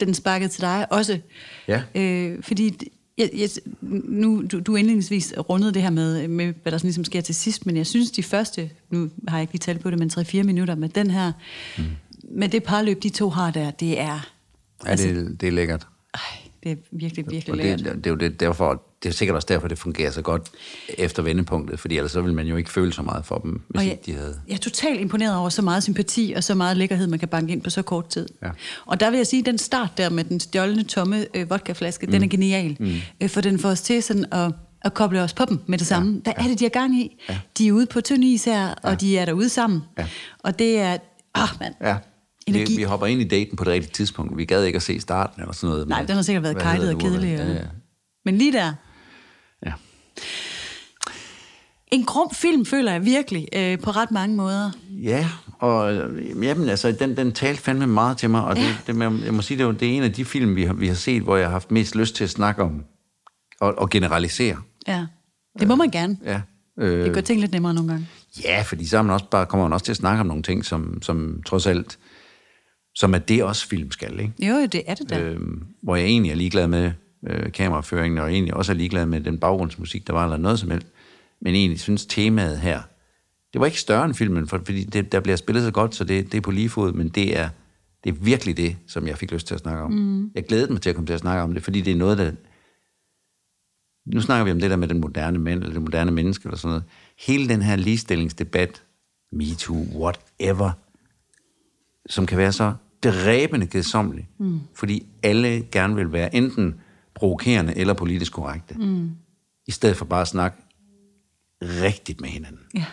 den sparkede til dig også. Ja. Øh, fordi jeg, jeg, nu, du, du indledningsvis rundede det her med, med, hvad der sådan ligesom sker til sidst, men jeg synes, de første, nu har jeg ikke lige talt på det, men 3-4 minutter med den her, mm. med det parløb, de to har der, det er, Ja, det, det er lækkert. ej, det er virkelig, virkelig Og lækkert. det, det, er jo det, derfor, det er sikkert også derfor, det fungerer så godt efter vendepunktet, fordi ellers så vil man jo ikke føle så meget for dem, hvis Og ikke de havde... Jeg er totalt imponeret over så meget sympati og så meget lækkerhed, man kan banke ind på så kort tid. Ja. Og der vil jeg sige, at den start der med den stjålne, tomme øh, vodkaflaske, mm. den er genial. Mm. Øh, for den får os til sådan at, og koble os på dem med det samme. Hvad er det, de har gang i? De er ude på tynd is her, og de er derude sammen. Ja. Og det er... Åh, mand. Ja. Energi. Vi, vi hopper ind i daten på det rigtige tidspunkt. Vi gad ikke at se starten eller sådan noget. Nej, med- den har sikkert været kejlet og kedelig. Ja, ja. Men lige der, ja. en grum film, føler jeg virkelig, øh, på ret mange måder. Ja, og øh, jamen, altså, den, den talte fandme meget til mig, og det, det, jeg, jeg må sige, det, var, det er en af de film, vi har, vi har set, hvor jeg har haft mest lyst til at snakke om og, og generalisere. Ja, det må man gerne. Ja. Øh, Det gør ting lidt nemmere nogle gange. ja, fordi så man også bare, kommer man også til at snakke om nogle ting, som, som trods alt, som er det også film skal, ikke? Jo, det er det da. Øh. øh, hvor jeg egentlig er ligeglad med øh, kameraføringen, og egentlig også er ligeglad med den baggrundsmusik, der var, eller noget som helst. Men egentlig synes temaet her, det var ikke større end filmen, for, fordi det, der bliver spillet så godt, så det, det er på lige fod, men det er, det er virkelig det, som jeg fik lyst til at snakke om. Mm. Jeg glædede mig til at komme til at snakke om det, fordi det er noget, der... Nu snakker vi om det der med den moderne mænd, eller det moderne menneske, eller sådan noget. Hele den her ligestillingsdebat, MeToo, whatever, som kan være så dræbende kedsomlig, mm. fordi alle gerne vil være enten provokerende eller politisk korrekte, mm. i stedet for bare at snakke rigtigt med hinanden. Ja.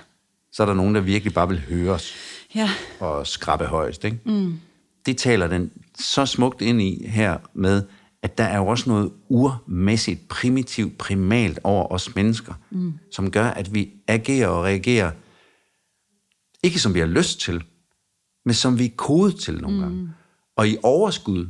Så er der nogen, der virkelig bare vil høre os Ja. og skrabe højst. Ikke? Mm. Det taler den så smukt ind i her med, at der er jo også noget urmæssigt, primitivt, primalt over os mennesker, mm. som gør, at vi agerer og reagerer, ikke som vi har lyst til, men som vi er kodet til nogle gange. Og i overskud,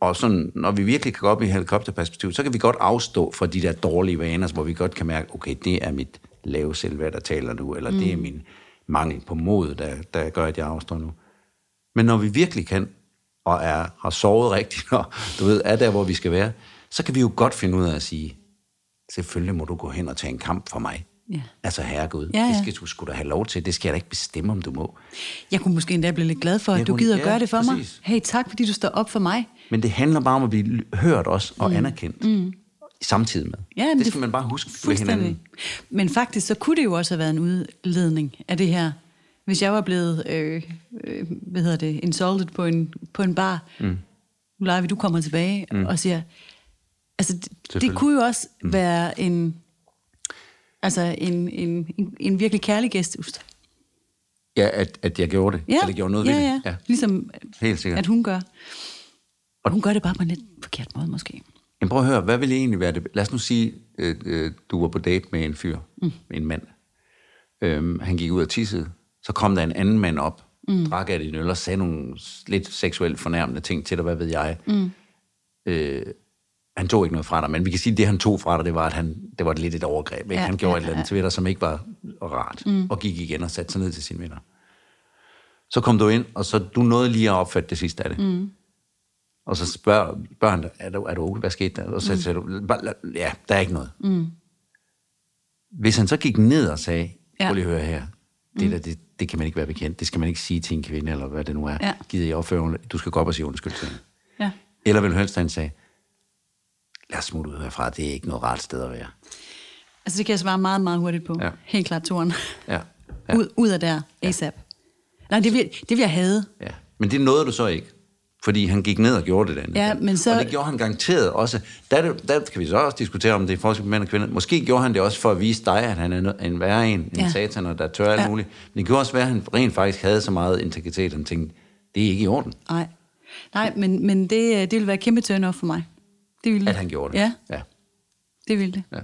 og sådan, når vi virkelig kan gå op i helikopterperspektiv, så kan vi godt afstå fra de der dårlige vaner, hvor vi godt kan mærke, okay, det er mit lave selvværd, der taler nu, eller mm. det er min mangel på mod, der, der gør, at jeg afstår nu. Men når vi virkelig kan, og er, har sovet rigtigt, og du ved, er der, hvor vi skal være, så kan vi jo godt finde ud af at sige, selvfølgelig må du gå hen og tage en kamp for mig. Ja. Altså herregud, Ja, ja. det skal du sgu da have lov til. Det skal jeg da ikke bestemme, om du må. Jeg kunne måske endda blive lidt glad for, at Jeg du kunne- gider at ja, gøre det for præcis. mig. Hey, tak fordi du står op for mig. Men det handler bare om at blive hørt også og mm. anerkendt. Mm. Samtidig med. Ja, det det- skal man bare huske Fuldstændig. hinanden. Men faktisk, så kunne det jo også have været en udledning af det her. Hvis jeg var blevet, øh, øh, hvad hedder det, insulted på en, på en bar, mm. Levi, du kommer tilbage mm. og siger, altså det, det kunne jo også mm. være en, altså en, en, en, en virkelig kærlig gestus. Ja, at, at jeg gjorde det. Ja, At jeg gjorde noget ja, ved ja. det. ja. Ligesom, Helt sikkert. at hun gør. Og hun gør det bare på en lidt forkert måde, måske. Men prøv at høre, hvad ville egentlig være det? Lad os nu sige, øh, øh, du var på date med en fyr, mm. med en mand. Øhm, han gik ud og tissede. Så kom der en anden mand op, mm. drak af din øl og sagde nogle lidt seksuelt fornærmende ting til dig, hvad ved jeg. Mm. Øh, han tog ikke noget fra dig, men vi kan sige, at det han tog fra dig, det var, at han, det var lidt et overgreb. Ikke? Ja, han gjorde ja, et eller andet ja. til dig, som ikke var rart, mm. og gik igen og satte sig ned til sine venner. Så kom du ind, og så du nåede lige at opfatte det sidste af det. Mm. Og så spørger, spørger han dig, er du, er du okay? Hvad skete der? Og så mm. siger du, "Bare lad- ja, der er ikke noget. Mm. Hvis han så gik ned og sagde, Ja. prøv lige at høre her, det, mm. der, det, det kan man ikke være bekendt. Det skal man ikke sige til en kvinde, eller hvad det nu er. Ja. Gider jeg opføre, du skal gå op og sige undskyld til hende. Ja. Eller vil helst, han sagde, lad os smutte ud herfra, det er ikke noget rart sted at være. Altså det kan jeg svare meget, meget hurtigt på. Ja. Helt klart, Toren. Ja. Ja. Ja. Ud, ud af der, ASAP. Nej, det vil, det vil jeg have. ja. Men det nåede du så ikke. Fordi han gik ned og gjorde det andet. Ja, men så- Og det gjorde han garanteret også. Der, er det- der kan vi så også diskutere, om det er forskel på mænd og kvinder. Måske gjorde han det også for at vise dig, at han er en værre en, en Ja. satan, og der tør alt Ja. muligt. Men det gjorde også være, at han rent faktisk havde så meget integritet, at han tænkte, det er ikke i orden, Nej, Nej men, men det, øh, det vil være kæmpe turn for mig. Det ville at han gjorde det. Ja, ja. det ville det. ja.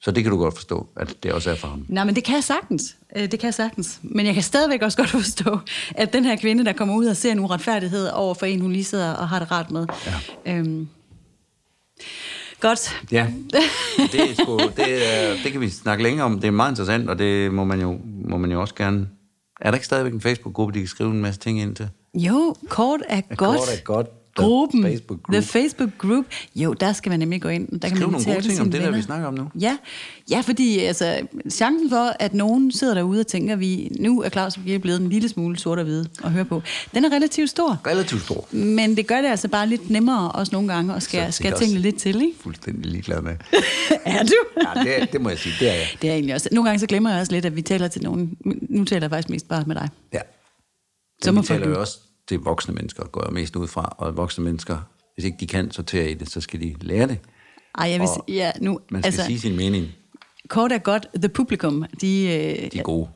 Så det kan du godt forstå, at det også er for ham. Nej, men det kan jeg sagtens. Øh, Det kan jeg sagtens. Men jeg kan stadigvæk også godt forstå, at den her kvinde, der kommer ud og ser en uretfærdighed over for en, hun lige sidder og har det rart med. Ja. Øhm. Godt. Ja, det, er sgu, det, er, det kan vi snakke længere om. Det er meget interessant, og det må man jo, må man jo også gerne... Er der ikke stadigvæk en Facebook-gruppe, de kan skrive en masse ting ind til? Jo, kort er godt. kort er godt. Gruppen. Facebook group. The Facebook group. Jo, der skal man nemlig gå ind. Der Skriv man nogle gode ting om det, der vi snakker om nu. Ja, ja fordi altså, chancen for, at nogen sidder derude og tænker, vi nu er Claus og blevet en lille smule sort og hvide at høre på, den er relativt stor. Relativt stor. Men det gør det altså bare lidt nemmere også nogle gange at skal er tingene lidt til, ikke? Fuldstændig ligeglad med. Er du? Ja, det, er- det må jeg sige, det er jeg. Det er egentlig også. Nogle gange så glemmer jeg også lidt, at vi taler til nogen. Nu taler jeg faktisk mest bare med dig. Ja. Så Så må vi taler jo også til voksne mennesker, går jeg mest ud fra. Og voksne mennesker, hvis ikke de kan sortere i det, så skal de lære det. Ej, jeg vil Og ja, nu, Man skal altså, sige sin mening. kort er godt, The Publicum, de, øh, De er gode.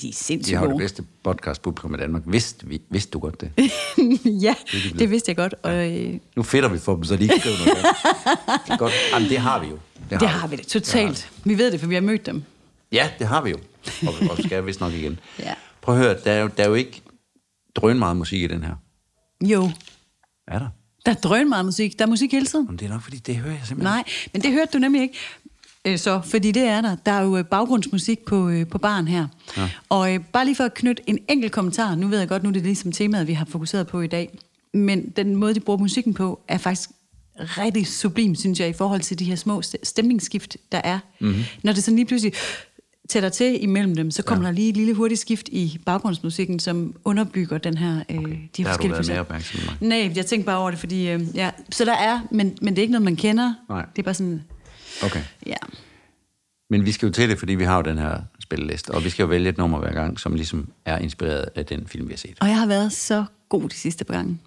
de er De sindssygt har jo det gode. bedste podcast-publikum i Danmark. Vidste, vi, vidste du godt det? ja, det vidste jeg godt, og øh, Nu fedter vi for dem, så de ikke skriver noget. det er godt. Jamen, det har vi jo. det har vi det totalt. Vi ved det, for vi har mødt dem. Ja, det har vi jo. Og, og skal vist nok igen. Ja. Prøv at høre, der er, jo, der er jo ikke drøn meget musik i den her. Jo, Er der? der er drøn meget musik. Der er musik hele tiden. Jamen, det er nok, fordi det hører jeg simpelthen Nej, men det hørte du nemlig ikke. Øh, Så, fordi det er der. Der er jo øh, baggrundsmusik på, øh, på baren her. Ja. Og øh, bare lige for at knytte en enkelt kommentar. Nu ved jeg godt, nu er det ligesom temaet, vi har fokuseret på i dag. Men den måde, de bruger musikken på, er faktisk rigtig sublim, synes jeg, i forhold til de her små st- stemningsskift, der er. Mm-hmm. Når det sådan lige pludselig tætter til imellem dem, så kommer ja. der lige et lille hurtigt skift i baggrundsmusikken, som underbygger den her, øh, de her Der forskellige facetter. mere opmærksom. Nej, jeg tænkte bare over det, fordi... Øh, ja, så der er, men, men det er ikke noget, man kender. Nej. Det er bare sådan, Okay. ja. Men vi skal jo til det, fordi vi har jo den her spilleliste, og vi skal jo vælge et nummer hver gang, som ligesom er inspireret af den film, vi har set. Og jeg har været så god de sidste par gange.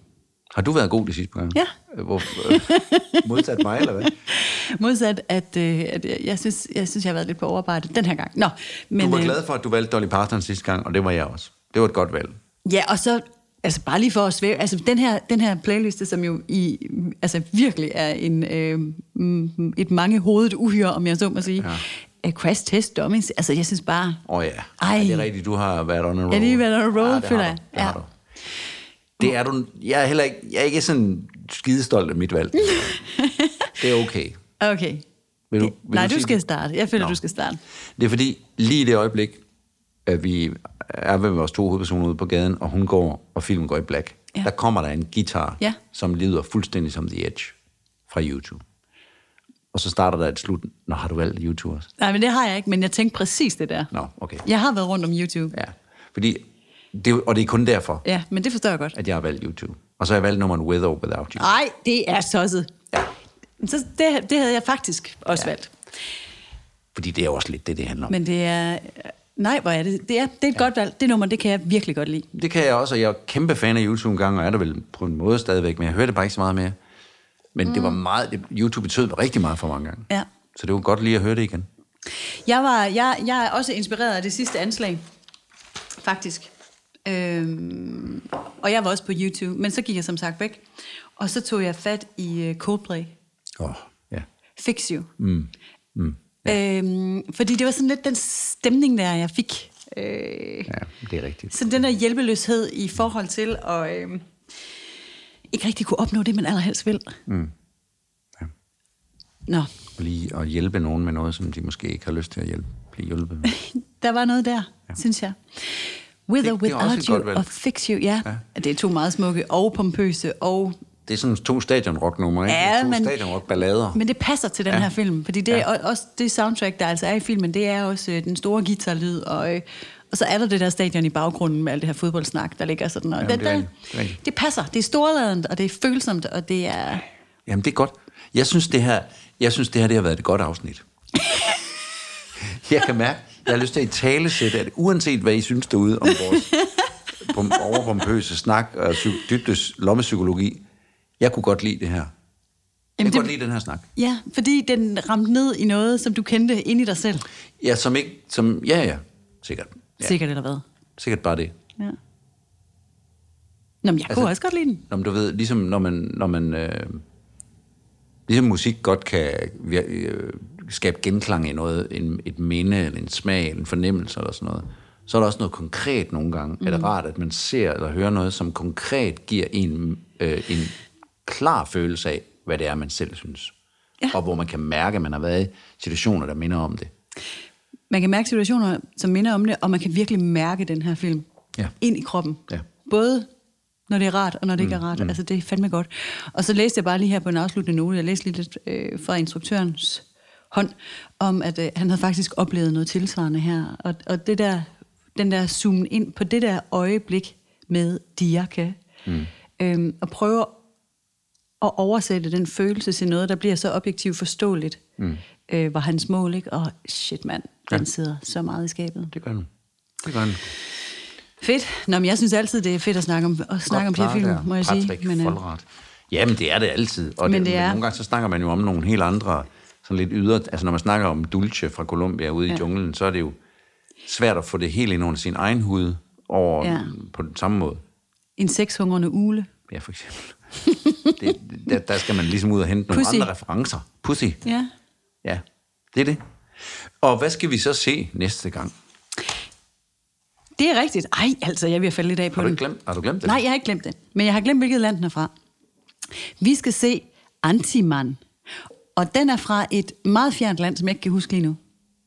Har du været god de sidste par gange? Ja. Hvor, øh, modsat mig, eller hvad? Modsat, at, øh, at jeg, synes, jeg synes, jeg har været lidt på overarbejde den her gang. Nå, men, Du var øh, glad for, at du valgte Dolly Parton sidste gang, og det var jeg også. Det var et godt valg. Ja, og så, altså bare lige for at svæve, altså den her, den her playliste, som jo i, altså virkelig er en, øh, mm, et mange hovedet uhyre, om jeg så må sige, ja. Crash Test Dummies, altså jeg synes bare, Åh oh, ja. Ej. Ej. det er rigtigt, du har været on a roll. Jeg har lige været on a roll, ja, det føler har jeg. Det har Ja. du. Det er du, jeg er heller ikke, jeg er ikke sådan skidestolt af mit valg. det er okay. okay. Vil du, vil Nej, du sige skal det? starte. Jeg føler, Nå. du skal starte. Det er fordi, lige i det øjeblik, at vi er ved vores to hovedpersoner ude på gaden, og hun går, og filmen går i black, ja. der kommer der en guitar, Ja. som lyder fuldstændig som The Edge fra YouTube. Og så starter der et slut. Nå, har du valgt YouTube også? Nej, men det har jeg ikke, men jeg tænkte præcis det der. Nå, okay. Jeg har været rundt om YouTube. Ja, fordi, det, og det er kun derfor, Ja, men det forstår jeg godt. at jeg har valgt YouTube. Og så har jeg valgt nummeren With or Without You. Nej, det er tosset. Ja. Så det, det havde jeg faktisk også ja. valgt. Fordi det er også lidt det, det handler om. Men det er... Nej, hvor er det? Det er, det er et ja. godt valg. Det nummer, det kan jeg virkelig godt lide. Det kan jeg også, og jeg er kæmpe fan af YouTube en gang, og er der vel på en måde stadigvæk, men jeg hører det bare ikke så meget mere. Men mm. det var meget, det, YouTube betød rigtig meget for mange gange. Ja. Så det var godt lige at høre det igen. Jeg, var, jeg, jeg er også inspireret af det sidste anslag, faktisk. Øhm, og jeg var også på YouTube, men så gik jeg som sagt væk. Og så tog jeg fat i uh, Coldplay. Åh, oh, ja. Fix You. Mm. Mm. Øhm, fordi det var sådan lidt den stemning, der jeg fik. Øh, Ja, det er rigtigt. sådan den der hjælpeløshed i forhold til at øh, ikke rigtig kunne opnå det, man allerhelst vil. Mm. Ja. Nå, Lige at hjælpe nogen med noget, som de måske ikke har lyst til at hjælpe, blive hjulpet med. der var noget der, ja. synes jeg. With Det- or without you og fix you. Ja. Ja. det er to meget smukke og pompøse. Og, Det er sådan to stadionrock-numre, ikke? Ja, to men- stadionrock-ballader. men det passer til den Ja. her film, fordi det er Ja. også det soundtrack, der altså er i filmen, det er også øh, den store guitarlyd, og, øh, og så er der det der stadion i baggrunden med alt det her fodboldsnak, der ligger sådan. Og Jamen, det, det er det. Det det passer. Det er storladent, og det er følsomt, og det er... Jamen, det er godt. Jeg synes, det her, jeg synes, det her det har været et godt afsnit. jeg kan mærke, jeg har lyst til at tale sætte, at uanset hvad I synes derude om vores pom- overpompøse snak og dybdes lommepsykologi, jeg kunne godt lide det her. Jeg Jamen, kunne det- godt lide den her snak. Ja, fordi den ramte ned i noget, som du kendte ind i dig selv. Ja, som ikke, som, ja, ja, sikkert. Ja. Sikkert eller hvad. sikkert bare det. Ja. Nå, men jeg altså, kunne også godt lide den. Når man, du ved, ligesom når man, når man øh, ligesom musik godt kan øh, skabe genklang i noget, en, et minde, eller en smag, eller en fornemmelse, eller sådan noget, så er der også noget konkret nogle gange. Mm. Er det rart, at man ser eller hører noget, som konkret giver en, øh, en klar følelse af, hvad det er, man selv synes. Ja. Og hvor man kan mærke, at man har været i situationer, der minder om det. Man kan mærke situationer, som minder om det, og man kan virkelig mærke den her film Ja. ind i kroppen. Ja. Både når det er rart, og når det ikke er rart. Mm. Altså, det er fandme godt. Og så læste jeg bare lige her på en afsluttende note, jeg læste lige lidt øh, fra instruktørens hånd, om at øh, han havde faktisk oplevet noget tilsvarende her. Og, og det der, den der zoom ind på det der øjeblik med Diake, mm. øhm, og prøve at oversætte den følelse til noget, der bliver så objektivt forståeligt, mm. øh, var hans mål, ikke? Og shit mand, den Ja. sidder så meget i skabet. Det gør den. Det gør den. Fedt. Nå, men jeg synes altid, det er fedt at snakke om, at snakke om de film, må jeg sige. Men, øh, Jamen, det er det altid. Og Men det, det er- Men nogle gange så snakker man jo om nogle helt andre sådan lidt yder... Altså når man snakker om dulce fra Colombia ude ja. i junglen, så er det jo svært at få det helt ind under sin egen hud over Ja. på den samme måde. En sexhungrende ule. Ja, for eksempel. det, der, der skal man ligesom ud og hente nogle Pussy. andre referencer. Pussy. Ja. Ja, det er det. Og hvad skal vi så se næste gang? Det er rigtigt. Ej, altså, jeg at falde lidt af på Har du den. glemt, har du glemt det? Nej, jeg har ikke glemt det. Men jeg har glemt, hvilket land den er fra. Vi skal se Antiman. Og den er fra et meget fjernt land, som jeg ikke kan huske lige nu.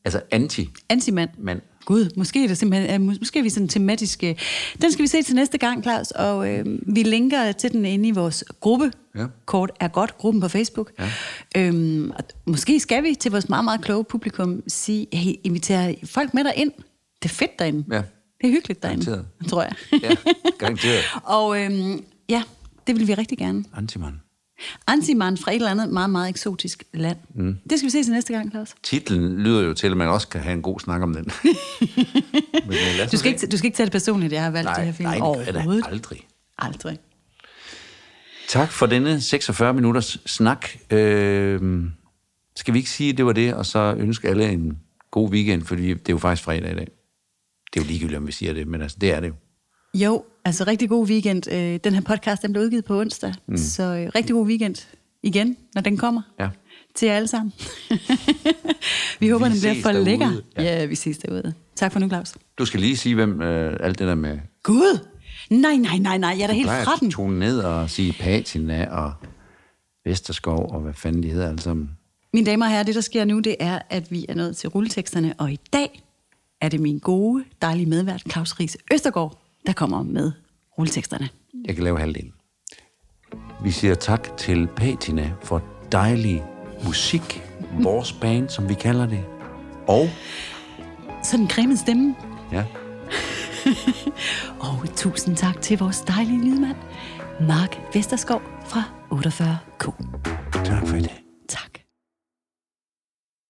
Altså anti Antiman. mand. Gud, måske er det simpelthen, øh, mås- måske er vi sådan tematisk. øh, Den skal vi se til næste gang, Claus, og øh, vi linker til den inde i vores gruppe. Ja. Kort er godt, gruppen på Facebook. Ja. Øhm, og måske skal vi til vores meget, meget kloge publikum sige, hey, invitere folk med derind. Det er fedt derinde. Ja. Det er hyggeligt derinde, Garanteret. tror jeg. Ja, garanteret. og øhm, ja, det vil vi rigtig gerne. Antiman. Antiman fra et eller andet meget, meget eksotisk land. Mm. Det skal vi se til næste gang, Claus. Titlen lyder jo til, at man også kan have en god snak om den. Men, Du skal, ikke, du skal ikke tage det personligt, jeg har valgt det Nej, her film. nej, det Overhovedet. aldrig. Aldrig. Tak for denne 46 minutters snak. Øh, skal vi ikke sige, at det var det, og så ønske alle en god weekend, fordi det er jo faktisk fredag i dag. Det er jo ligegyldigt, om vi siger det, men altså, det er det jo. Jo, altså rigtig god weekend. Øh, Den her podcast den blev udgivet på onsdag, mm. så øh, rigtig god weekend igen, når den kommer. Ja. Til jer alle sammen. vi håber, Vi den bliver for derude. lækker. Ja. Ja. vi ses derude. Tak for nu, Claus. Du skal lige sige, hvem øh, alt det der med Gud! Nej, nej, nej, nej, jeg er da helt fra den. tone ned og sige Patina og Vesterskov og hvad fanden de hedder alle sammen. Mine damer og herrer, det der sker nu, det er, at vi er nået til rulleteksterne, og i dag er det min gode, dejlige medvært, Claus Ries Østergaard, der kommer med rulleteksterne. Jeg kan lave halvdelen. Vi siger tak til Patina for dejlig musik. Vores band, som vi kalder det. Og, Sådan en cremet stemme. ja, Og tusind tak til vores dejlige lydmand, Mark Vesterskov fra 48K. tak for i dag.